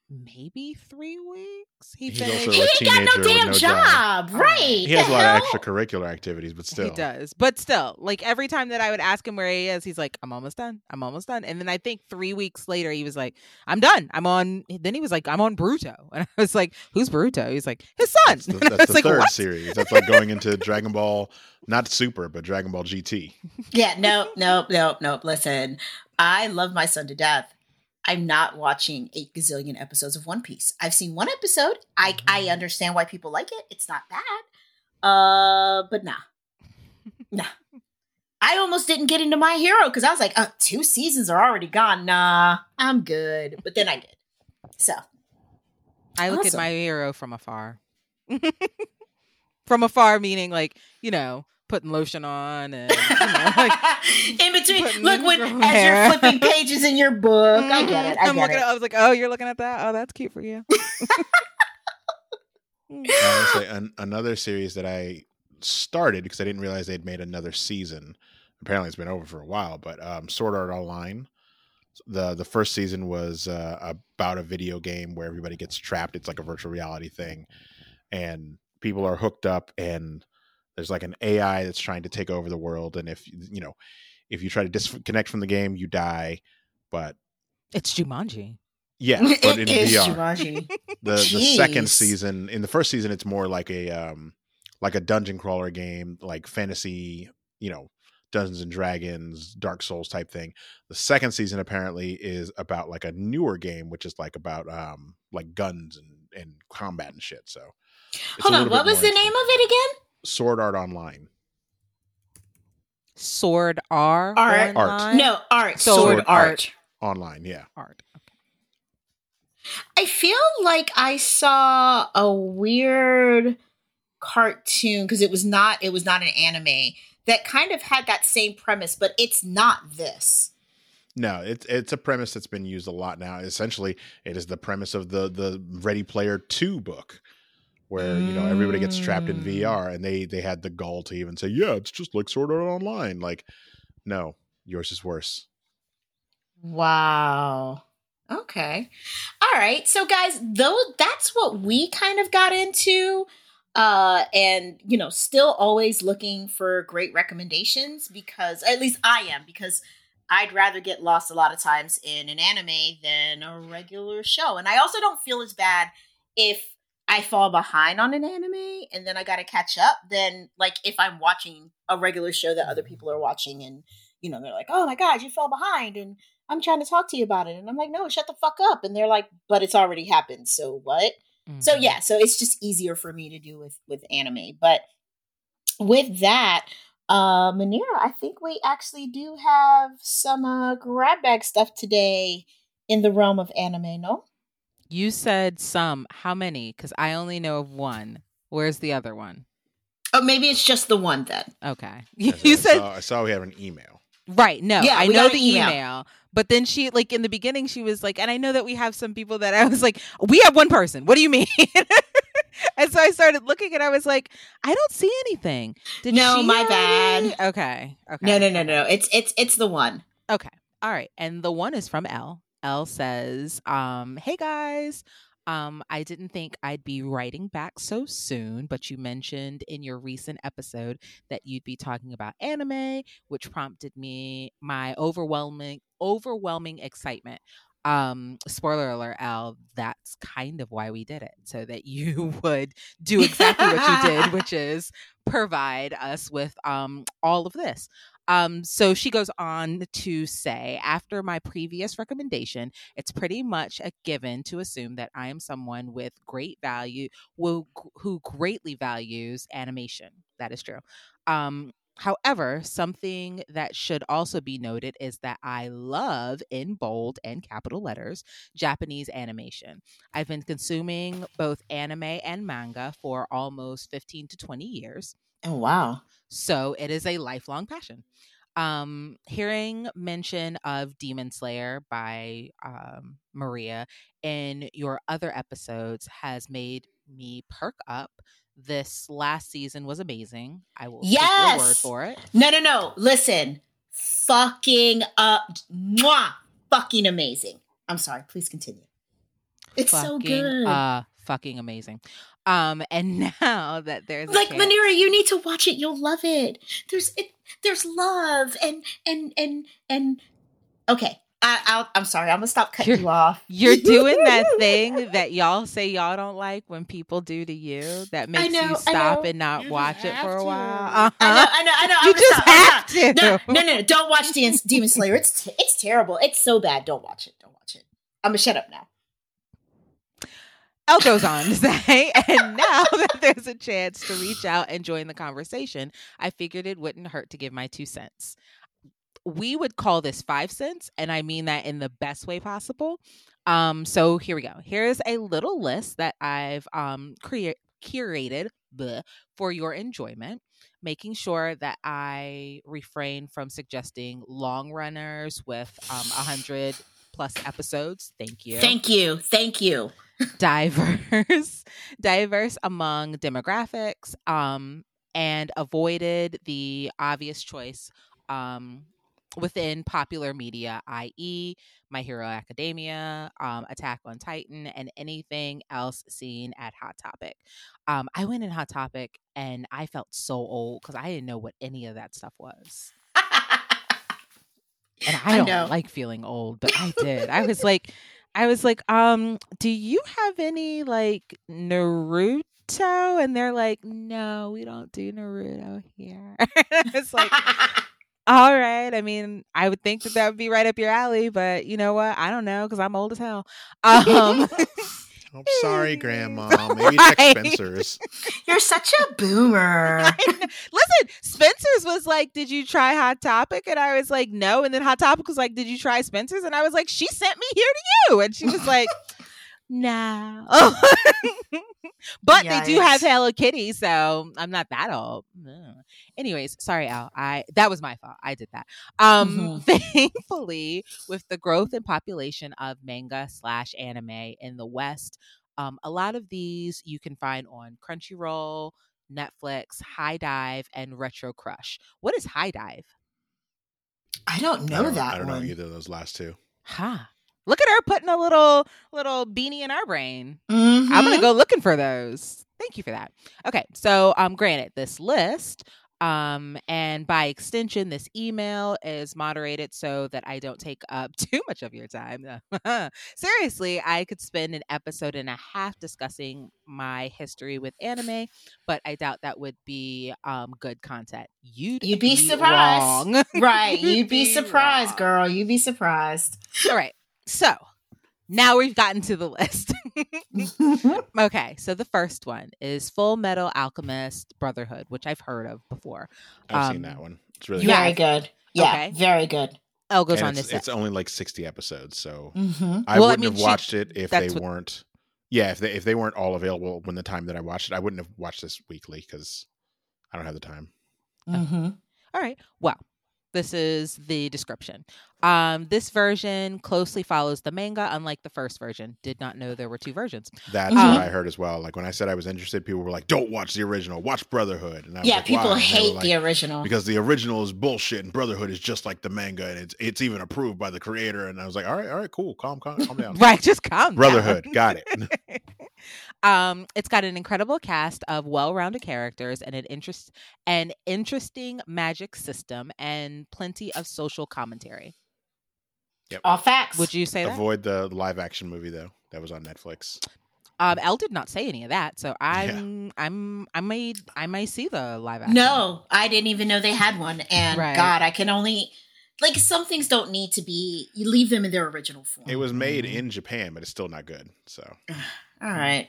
maybe three weeks. He He's finished. also He a ain't got no teenager with damn no job, job. right? He has a lot hell? of extracurricular activities, but still. He does, but still, like every time that I would ask him where he is, he's like, "I'm almost done. I'm almost done." And then I think three weeks later, he was like, "I'm done. I'm on." Then he was like, "I'm on Boruto," and I was like, "Who's Boruto?" He's like, "His son." That's the, that's the like, third "What?" series. That's like going into Dragon Ball, not Super, but Dragon Ball GT. Yeah, no, no, no, no. Listen, I love my son to death. I'm not watching eight gazillion episodes of One Piece. I've seen one episode. I I understand why people like it. It's not bad. Uh, but nah, nah. I almost didn't get into My Hero because I was like, uh, two seasons are already gone. Nah, I'm good. But then I did. So I look Awesome. at my hero from afar. from afar, meaning like you know, putting lotion on and you know, like. in between, look when as hair. you're flipping pages in your book. I get it. I I'm get looking it. At, I was like, oh, you're looking at that. Oh, that's cute for you. I would say an, another series that I started because I didn't realize they'd made another season. Apparently, it's been over for a while, but um, Sword Art Online. the The first season was uh, about a video game where everybody gets trapped. It's like a virtual reality thing, and people are hooked up, and there's like an AI that's trying to take over the world. And if you know, if you try to disconnect from the game, you die. But It's Jumanji. yeah, but in it is VR Jumanji. the the second season in the first season it's more like a um like a dungeon crawler game like fantasy you know dungeons and dragons dark souls type thing the second season apparently is about like a newer game which is like about um like guns and and combat and shit so Hold on, what was the name of it again? Sword art online Sword R. Art. Online? No, art. Sword Sword, Art. art. online yeah Art. I feel like I saw a weird cartoon because it was not it was not an anime that kind of had that same premise, but it's not this. No, it's it's a premise that's been used a lot now. Essentially, it is the premise of the the Ready Player Two book, where you know everybody gets trapped in Mm. VR, and they they had the gall to even say, "Yeah, it's just like Sword Art Online." Like, no, yours is worse. Wow. Okay. All right. So guys, though that's what we kind of got into uh and you know, still always looking for great recommendations because at least I am because I'd rather get lost a lot of times in an anime than a regular show. And I also don't feel as bad if I fall behind on an anime and then I got to catch up than like if I'm watching a regular show that other people are watching and you know, they're like, "Oh my god, you fell behind." And I'm trying to talk to you about it. And I'm like, no, shut the fuck up. And they're like, but it's already happened. So what? So Mhm. yeah, so it's just easier for me to do with with anime. But with that, uh Manira, I think we actually do have some uh grab bag stuff today in the realm of anime, no? You said some. How many? Because I only know of one. Where's the other one? Oh, maybe it's just the one then. Okay. You said- I said saw, I saw we have an email. right. No, Yeah, I know the email. email. But then she, like in the beginning, she was like, and I know that we have some people that I was like, we have one person. What do you mean? and so I started looking, and I was like, I don't see anything. Did No, she my have bad. any? Okay. Okay. No, no, no, no. It's it's it's the one. Okay. All right. And the one is from L. L says, um, hey guys. Um, I didn't think I'd be writing back so soon, but you mentioned in your recent episode that you'd be talking about anime, which prompted me my overwhelming overwhelming excitement. Um, spoiler alert, L, that's kind of why we did it. So that you would do exactly what you did, which is provide us with um all of this. Um, so she goes on to say, after my previous recommendation, it's pretty much a given to assume that I am someone with great value who, who greatly values animation. That is true. Um, however, something that should also be noted is that I love, in bold and capital letters, Japanese animation. I've been consuming both anime and manga for almost 15 to 20 years. Oh wow. So it is a lifelong passion. Um, hearing mention of Demon Slayer by um, Maria in your other episodes has made me perk up. This last season was amazing. I will take your word Yes! for it. No, no, no. Listen. Fucking up, mwah, fucking amazing. I'm sorry, please continue. It's so fucking, good. Fucking amazing. Um, and now that there's like chance- Manira, you need to watch it. You'll love it. There's it. There's love and and and and. Okay, I, I'll, I'm sorry. I'm gonna stop cutting You're- you off. You're doing that thing that y'all say y'all don't like when people do to you that makes know, you stop and not You watch it for have a while. I know. Uh-huh. I know. I know. I'm You gonna just stop, I'm have gonna No, no, no, no. Don't watch Demon, Demon Slayer. It's it's terrible. It's so bad. Don't watch it. Don't watch it. I'm gonna shut up now. Elle goes on to say, and now that there's a chance to reach out and join the conversation, I figured it wouldn't hurt to give my two cents. We would call this five cents, and I mean that in the best way possible. Um, so here we go. Here's a little list that I've um curated bleh, for your enjoyment, making sure that I refrain from suggesting long runners with um a hundred plus episodes. Thank you Thank you. Thank you. diverse diverse among demographics um and avoided the obvious choice um within popular media i.e my hero academia um attack on titan and anything else seen at hot topic um i went in hot topic and i felt so old because i didn't know what any of that stuff was and I I don't know. like feeling old, but I did. I was like, I was like, um, do you have any like Naruto? And they're like, no, we don't do Naruto here. it's like, all right. I mean, I would think that that would be right up your alley, but you know what? I don't know because I'm old as hell. Um, I'm sorry, Grandma. Maybe check Spencer's. You're such a boomer. Listen, Spencer's was like, "Did you try Hot Topic?" And I was like, "No." And then Hot Topic was like, "Did you try Spencer's?" And I was like, "She sent me here to you." And she was like, No. but they do have Yikes. Hello Kitty, so I'm not that old. No. Anyways, sorry, Al. I that was my fault. I did that. Um, thankfully, with the growth in population of manga slash anime in the West, um, a lot of these you can find on Crunchyroll, Netflix, HIDIVE, and Retro Crush. What is HIDIVE? I don't I know don't, that I don't know either of those last two. Huh. Look at her putting a little little beanie in our brain. Mhm. I'm gonna go looking for those. Thank you for that. Okay, so um, granted, this list, um, and by extension, this email is moderated so that I don't take up too much of your time. Seriously, I could spend an episode and a half discussing my history with anime, but I doubt that would be um good content. You'd You'd be surprised. wrong. Right. You'd You'd be be surprised, wrong. girl. You'd be surprised. All right, so now we've gotten to the list. Okay, so the first one is Full Metal Alchemist Brotherhood, which I've heard of before. I've Um, seen that one. It's really Yeah. very good. good. Yeah, Okay. very good. Elle goes And on it's, to say, it's only like 60 episodes, so hmm I Well, wouldn't mean, have she- watched it if they what- weren't. Yeah, if they if they weren't all available when the time that I watched it, I wouldn't have watched this weekly because I don't have the time. hmm All right. Well, this is the description. Um, this version closely follows the manga, unlike the first version. Did not know there were two versions. That's Mhm. what I heard as well. Like when I said I was interested, people were like, "Don't watch the original. Watch Brotherhood." And I was Yeah, like, people "Why?" And they hate like, the original. because the original is bullshit and Brotherhood is just like the manga and it's it's even approved by the creator. And I was like, "All right, all right, cool, calm, calm, calm down." Right, just calm. down. Brotherhood, got it. um, it's got an incredible cast of well-rounded characters and an interest an interesting magic system and plenty of social commentary. All facts. Would you say that? Avoid the live action movie though that was on Netflix. Um, Elle did not say any of that, so I'm I'm I may I may see the live action. No, I didn't even know they had one. And Right. God, I can only like some things don't need to be. You leave them in their original form. It was made Mhm. in Japan, but it's still not good. So All right.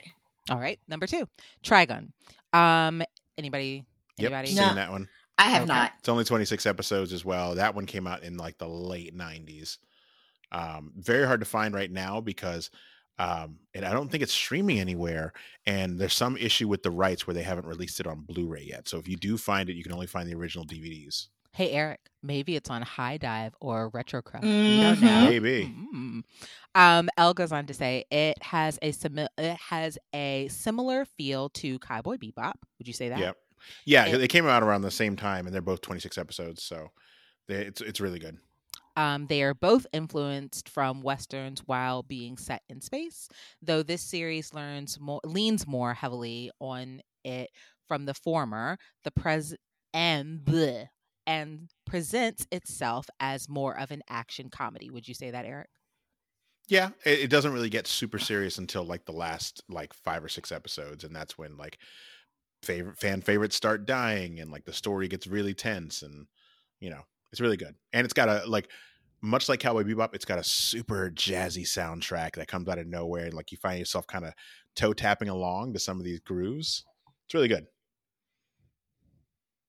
All right, number two, Trigun. Um, anybody? yep, Anybody? seen No. that one. I have Okay. not. It's only 26 episodes as well. That one came out in like the late 90s. Um, very hard to find right now because um, and I don't think it's streaming anywhere. And there's some issue with the rights where they haven't released it on Blu-ray yet. So if you do find it, you can only find the original DVDs. Hey Eric, maybe it's on HIDIVE or RetroCrush. We don't know. Mhm. Maybe. Mm. Um, Elle goes on to say it has a simi- it has a similar feel to Cowboy Bebop. Would you say that? Yep. Yeah, And- they came out around the same time, and they're both 26 episodes. So they, it's it's really good. Um, they are both influenced from westerns while being set in space, though this series learns more leans more heavily on it from the former, the pres and bleh, and presents itself as more of an action comedy. Would you say that, Eric? Yeah, it, it doesn't really get super serious until like the last like five or six episodes, and that's when like favorite fan favorites start dying, and like the story gets really tense, and you know it's really good. And it's got a like much like Cowboy Bebop, it's got a super jazzy soundtrack that comes out of nowhere, and like you find yourself kind of toe tapping along to some of these grooves. It's really good.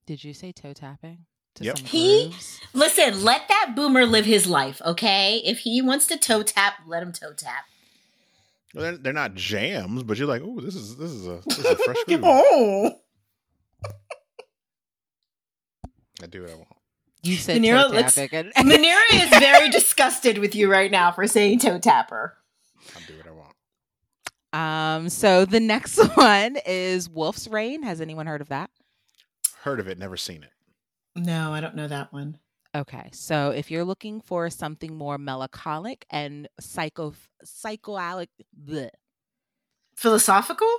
Did you say toe tapping? To Yep. some He- grooves? Listen, let that boomer live his life, okay? If he wants to toe tap, let him toe tap. Well, they're, they're not jams, but you're like, oh, this is this is a this is a fresh groove. oh. I do what I want. You said Manero toe looks- tapping. Manera is very disgusted with you right now for saying toe tapper. I'll do what I want. Um, so the next one is Wolf's Rain. Has anyone heard of that? Heard of it, never seen it. No, I don't know that one. Okay, so if you're looking for something more melancholic and psycho psychoalic bleh, Philosophical?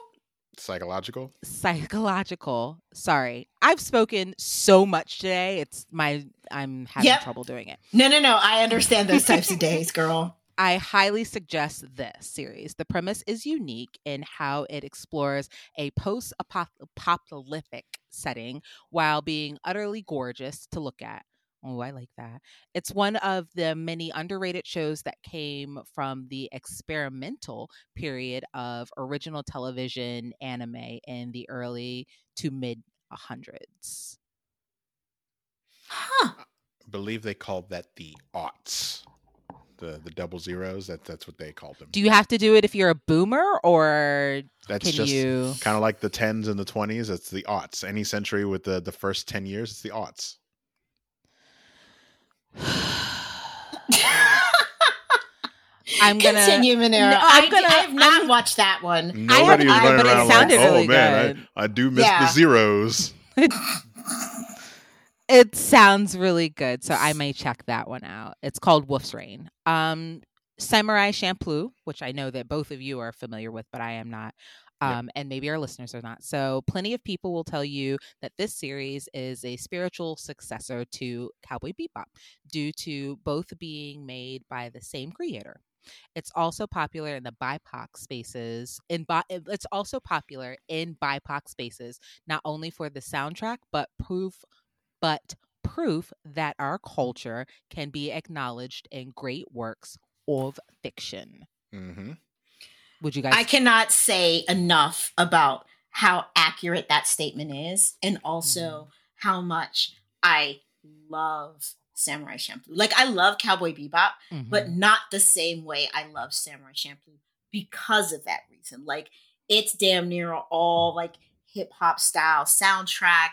Psychological. psychological, sorry. I've spoken so much today. It's my I'm having Yep. trouble doing it. No, no, no. I understand those types of days, girl. I highly suggest this series. The premise is unique in how it explores a post apocalyptic setting while being utterly gorgeous to look at. Oh, I like that. It's one of the many underrated shows that came from the experimental period of original television anime in the early to mid hundreds. Huh. I believe they called that the aughts. the the double zeros. That that's what they called them. Do you have to do it if you're a boomer or That's can just you? kind of like the tens and the twenties. It's the aughts. Any century with the the first ten years, it's the aughts. I'm gonna. Continue, Monero. No, I, I'm gonna- I have not I'm- watched that one. I Nobody was I- but it around sounded like, really "Oh man, good." I, I do miss Yeah. the zeros." It sounds really good, so I may check that one out. It's called Wolf's Rain. Um, Samurai Champloo, which I know that both of you are familiar with, but I am not. Yep. Um, and maybe our listeners are not. So, plenty of people will tell you that this series is a spiritual successor to Cowboy Bebop due to both being made by the same creator. It's also popular in the BIPOC spaces. In bi- it's also popular in BIPOC spaces, not only for the soundtrack, but proof, but proof that our culture can be acknowledged in great works of fiction. hmm Would you guys? I cannot say enough about how accurate that statement is, and also Mm-hmm. how much I love Samurai Champloo. Like I love Cowboy Bebop, Mhm. but not the same way I love Samurai Champloo because of that reason. Like it's damn near all like hip hop style soundtrack.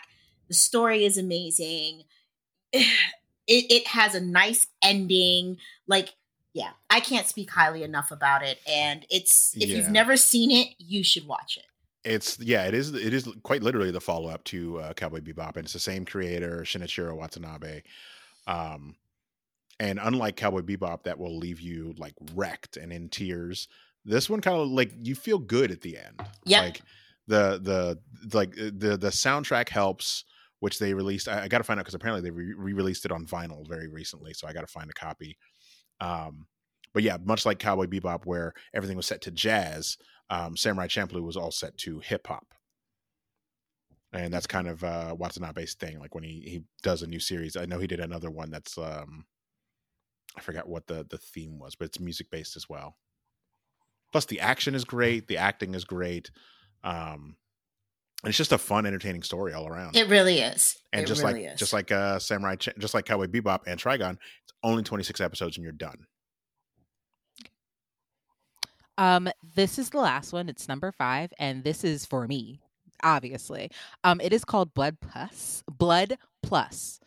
The story is amazing. It it has a nice ending. Like I can't speak highly enough about it. And it's if Yeah. you've never seen it, you should watch it. It's yeah, it is. It is quite literally the follow up to uh, Cowboy Bebop, and it's the same creator, Shinichiro Watanabe. Um, and unlike Cowboy Bebop, that will leave you like wrecked and in tears. This one kind of like you feel good at the end. Yeah. Like the the like uh, the the soundtrack helps, which they released. I, I got to find out because apparently they re released it on vinyl very recently, so I got to find a copy. Um, but yeah, much like Cowboy Bebop, where everything was set to jazz, um, Samurai Champloo was all set to hip hop. And that's kind of uh, Watanabe's thing. Like when he, he does a new series, I know he did another one that's um, I forgot what the the theme was, but it's music based as well. Plus, the action is great, the acting is great, um, and it's just a fun, entertaining story all around. It really is. and it just really like is. just like uh, Samurai, Ch- just like Cowboy Bebop and Trigun, it's only twenty six episodes and you're done. Um, this is the last one. It's number five, and this is for me, obviously. Um, it is called Blood Plus. Blood Plus,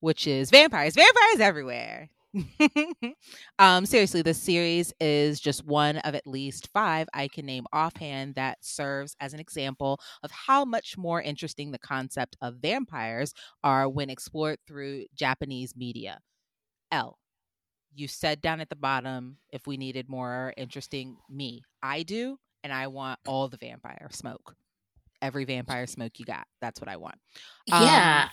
which is vampires. Vampires everywhere. um, seriously, this series is just one of at least five I can name offhand that serves as an example of how much more interesting the concept of vampires are when explored through Japanese media. L you said down at the bottom if we needed more interesting me i do and i want all the vampire smoke every vampire smoke you got that's what i want yeah.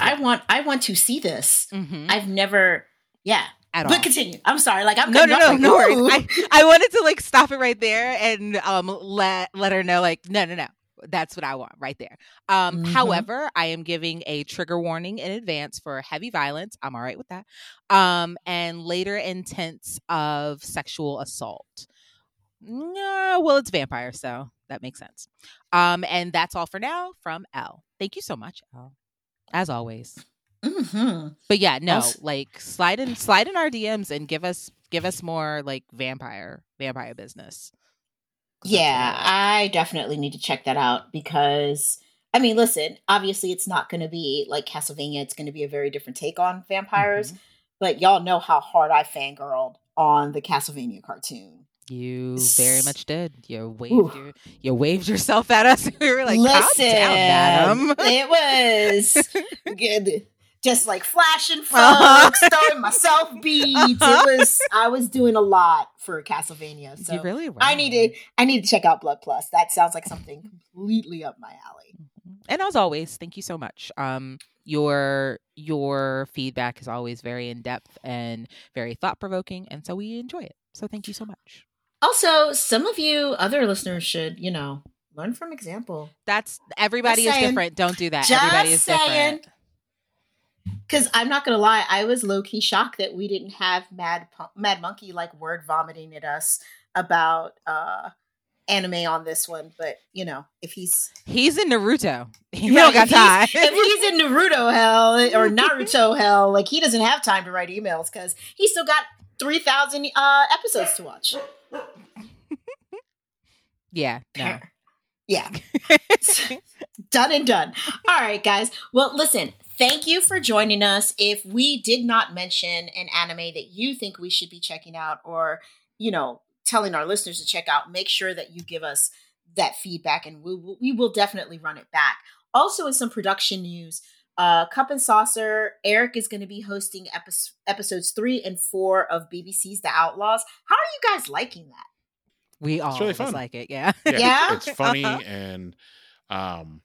I want I want to see this. Mhm. I've never yeah. at but all continue. I'm sorry. Like I'm no no no no worries. I, I wanted to like stop it right there and um let let her know like no no no that's what i want right there. Um Mhm. however i am giving a trigger warning in advance for heavy violence. I'm all right with that. Um and later intents of sexual assault. No well it's vampire so that makes sense. Um and that's all for now from l thank you so much l as always. Mhm. but yeah, no, like slide in slide in our DMs and give us give us more like vampire vampire business. Yeah, I definitely need to check that out because I mean, listen, obviously it's not going to be like Castlevania. It's going to be a very different take on vampires, Mhm. but y'all know how hard I fangirled on the Castlevania cartoon. You very much did. You waved Ooh. your, you waved yourself at us. we were like, calm down, madam. it was good. Just like flashing Uh-huh. folks, throwing myself beads. Uh-huh. It was I was doing a lot for Castlevania. So you really were. I need to I need to check out Blood Plus. That sounds like something completely up my alley. And as always, thank you so much. Um, your your feedback is always very in depth and very thought provoking, and so we enjoy it. So thank you so much. Also, some of you other listeners should, you know, learn from example. That's everybody is saying. different. Don't do that. Just everybody is saying. different. Because I'm not gonna lie, I was low key shocked that we didn't have Mad Mad Monkey like word vomiting at us about uh anime on this one. But you know, if he's He's in Naruto. He don't got if he's- if he's in Naruto hell or Naruto hell, like he doesn't have time to write emails because he's still got three thousand uh, episodes to watch. Yeah, no. Yeah. done and done. All right, guys. Well, listen, thank you for joining us. If we did not mention an anime that you think we should be checking out or, you know, telling our listeners to check out, make sure that you give us that feedback and we will, we will definitely run it back. Also, in some production news, uh, Cup and Saucer, Eric is going to be hosting epi- episodes three and four of BBC's The Outlaws. How are you guys liking that? We all really fun. like it. Yeah. Yeah, Yeah? it's funny Uh-huh. and um,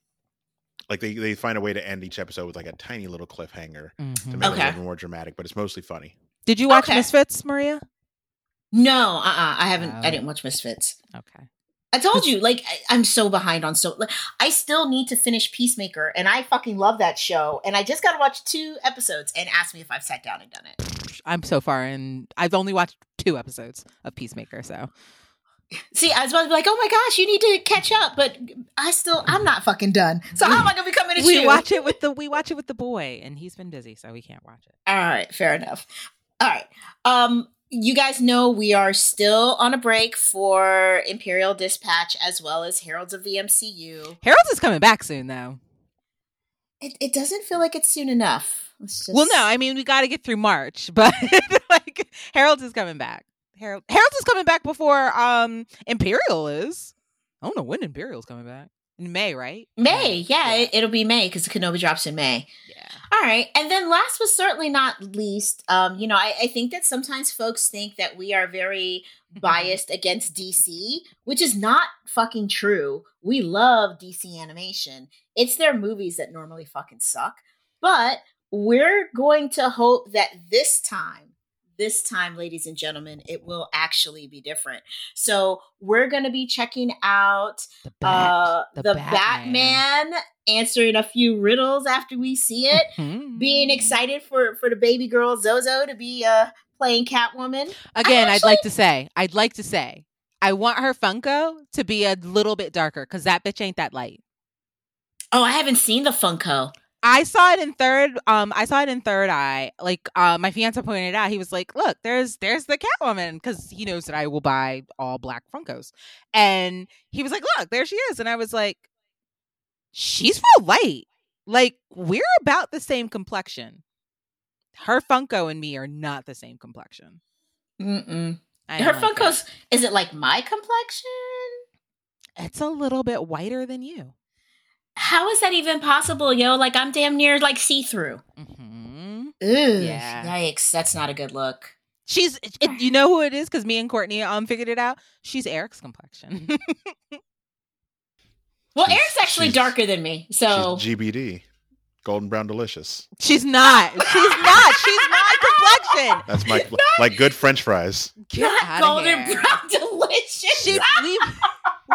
like they they find a way to end each episode with like a tiny little cliffhanger to Mhm. make it a little more dramatic, but it's mostly funny. Did you watch Okay. Misfits, Maria? No, uh, uh I haven't. I Oh. didn't watch Misfits. Okay. I told you, like I, I'm so behind on so. Like, I still need to finish Peacemaker, and I fucking love that show. And I just got to watch two episodes. And ask me if I've sat down and done it. I'm so far and I've only watched two episodes of Peacemaker, so See, I was about to be like, "Oh my gosh, you need to catch up," but I still, I'm not fucking done. So how am I gonna be coming we you? watch it with the we watch it with the boy and he's been busy, so we can't watch it. All right, fair enough. All right. Um, you guys know we are still on a break for Imperial Dispatch as well as Heralds of the MCU. Heralds is coming back soon though. It, it doesn't feel like it's soon enough. Let's just... Well, no, I mean we got to get through March, but like Heralds is coming back. Herald Heralds is coming back before um Imperial is. I don't know when Imperial's coming back. In May, right? May, yeah, It, it'll be May because Kenobi drops in May. yeah. All right, and then last but certainly not least, um, you know, I, I think that sometimes folks think that we are very biased against DC, which is not fucking true. We love DC animation. It's their movies that normally fucking suck, but we're going to hope that this time, this time, ladies and gentlemen, it will actually be different. So we're going to be checking out The bat. uh, the the, Batman. Batman. answering a few riddles after we see it, Mhm. being excited for for the baby girl Zozo to be uh playing Catwoman. Again, I I'd like to say, I'd like to say, I want her Funko to be a little bit darker because that bitch ain't that light. Oh, I haven't seen the Funko. I saw it in third. Um, I saw it in third eye. Like, uh, my fiance pointed out, he was like, "Look, there's there's the Catwoman," because he knows that I will buy all black Funkos, and he was like, "Look, there she is," and I was like, "She's real light. Like, we're about the same complexion. Her Funko and me are not the same complexion. Mm-mm. Her like. Funko's is it like my complexion? It's a little bit whiter than you. How is that even possible, yo? Like I'm damn near like see through. hmm Ugh, Yeah. yikes! That's not a good look. She's, it, you know who it is because me and Courtney um figured it out. She's Eric's complexion. Well, She's- Eric's actually darker than me, so She's GBD, Golden Brown Delicious. She's not. She's not. She's my complexion. That's my like good French fries. Get not outta golden here. brown delicious. She,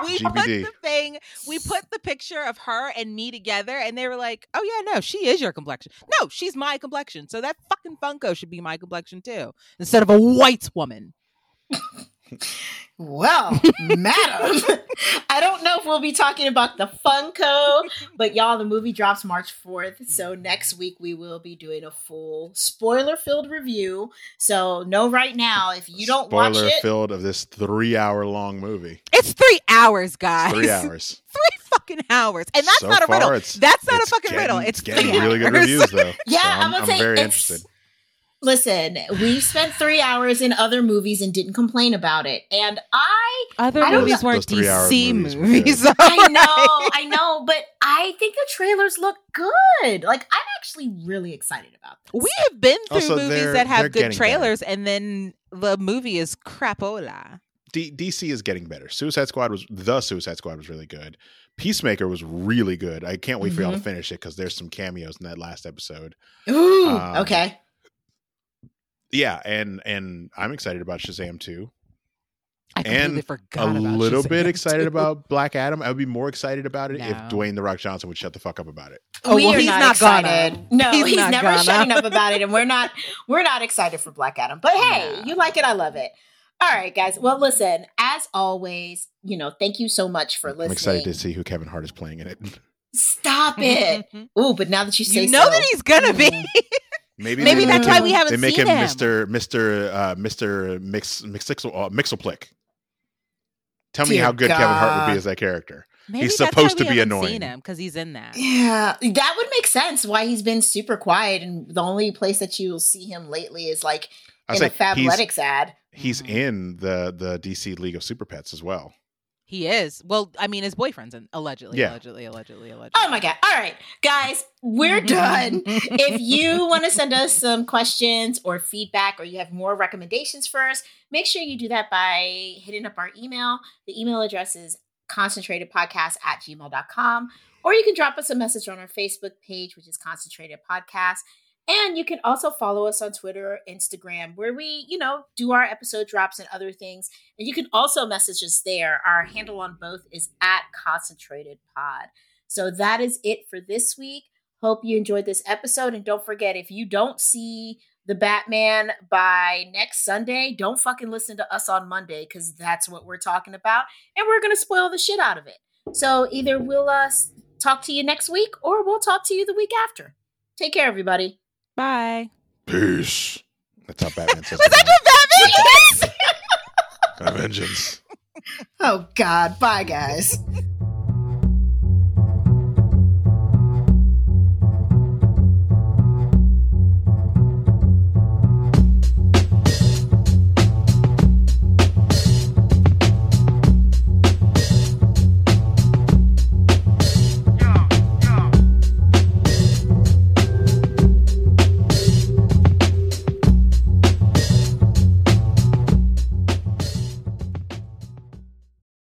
we we put the thing. We put the picture of her and me together, and they were like, "Oh yeah, no, she is your complexion. No, she's my complexion. So that fucking Funko should be my complexion too, instead of a white woman." Well, madam, I don't know if we'll be talking about the Funko, but y'all, the movie drops March 4th. So mm. next week we will be doing a full spoiler filled review. So know right now, if you don't watch Spoiler it, filled of this three hour long movie. It's three hours, guys. Three hours. three fucking hours, and that's So not a far, riddle. That's not a fucking getting- riddle. It's getting three really good hours. reviews though. Yeah, So I'm I'm, gonna I'm say very it's- interested. Listen, we spent three hours in other movies and didn't complain about it. And I, Other I movies know- weren't Those DC movies movies. good. I know. I know, but I think the trailers look good. Like, I'm actually really excited about this. We have been through Also, movies that have good getting better. trailers, and then the movie is crapola. D- DC is getting better. Suicide Squad was the Suicide Squad was really good. Peacemaker was really good. I can't wait for y'all to finish it because there's some cameos in that last episode. Ooh, Um, okay. Yeah, and and I'm excited about Shazam too. I and forgot a about little Shazam, bit excited too. about Black Adam. I would be more excited about it if Dwayne the Rock Johnson would shut the fuck up about it. Oh, we well, he's not, not excited. gonna. No, He's he's, never gonna. shutting up about it, and we're not we're not excited for Black Adam. But hey, No. you like it, I love it. All right, guys. Well, listen, as always, you know, thank you so much for listening. I'm excited to see who Kevin Hart is playing in it. Stop it. Ooh, but now that you say so. you know so, that he's gonna be. Maybe Maybe that's why him- we haven't They make seen him him. Mr. Mr. Uh, Mr. Mix Mixixel uh, Mixelplick. Tell me how good Kevin Hart would be as that character. Maybe He's supposed to be annoying. Seen him because he's in that. Yeah, that would make sense why he's been super quiet, and the only place that you'll see him lately is like in was a like, he's, Fabletics ad. he's Mhm. in the the DC League of Super Pets as well. He is. Well, I mean, his boyfriend's in, allegedly, Yeah. allegedly, allegedly, allegedly. Oh my god! All right, guys, we're done. if you want to send us some questions or feedback or you have more recommendations for us, make sure you do that by hitting up our email. The email address is concentratedpodcast at gmail.com. Or you can drop us a message on our Facebook page, which is Concentrated Podcast. And you can also follow us on Twitter or Instagram, where we, you know, do our episode drops and other things. And you can also message us there. Our handle on both is at Concentrated Pod. So that is it for this week. Hope you enjoyed this episode. And don't forget, if you don't see the Batman by next Sunday, don't fucking listen to us on Monday because that's what we're talking about. And we're going to spoil the shit out of it. So either we'll uh, talk to you next week or we'll talk to you the week after. Take care, everybody. Bye. Peace. That's how Batman says. Was that goodbye. your Batman? A vengeance. Oh, God. Bye, guys.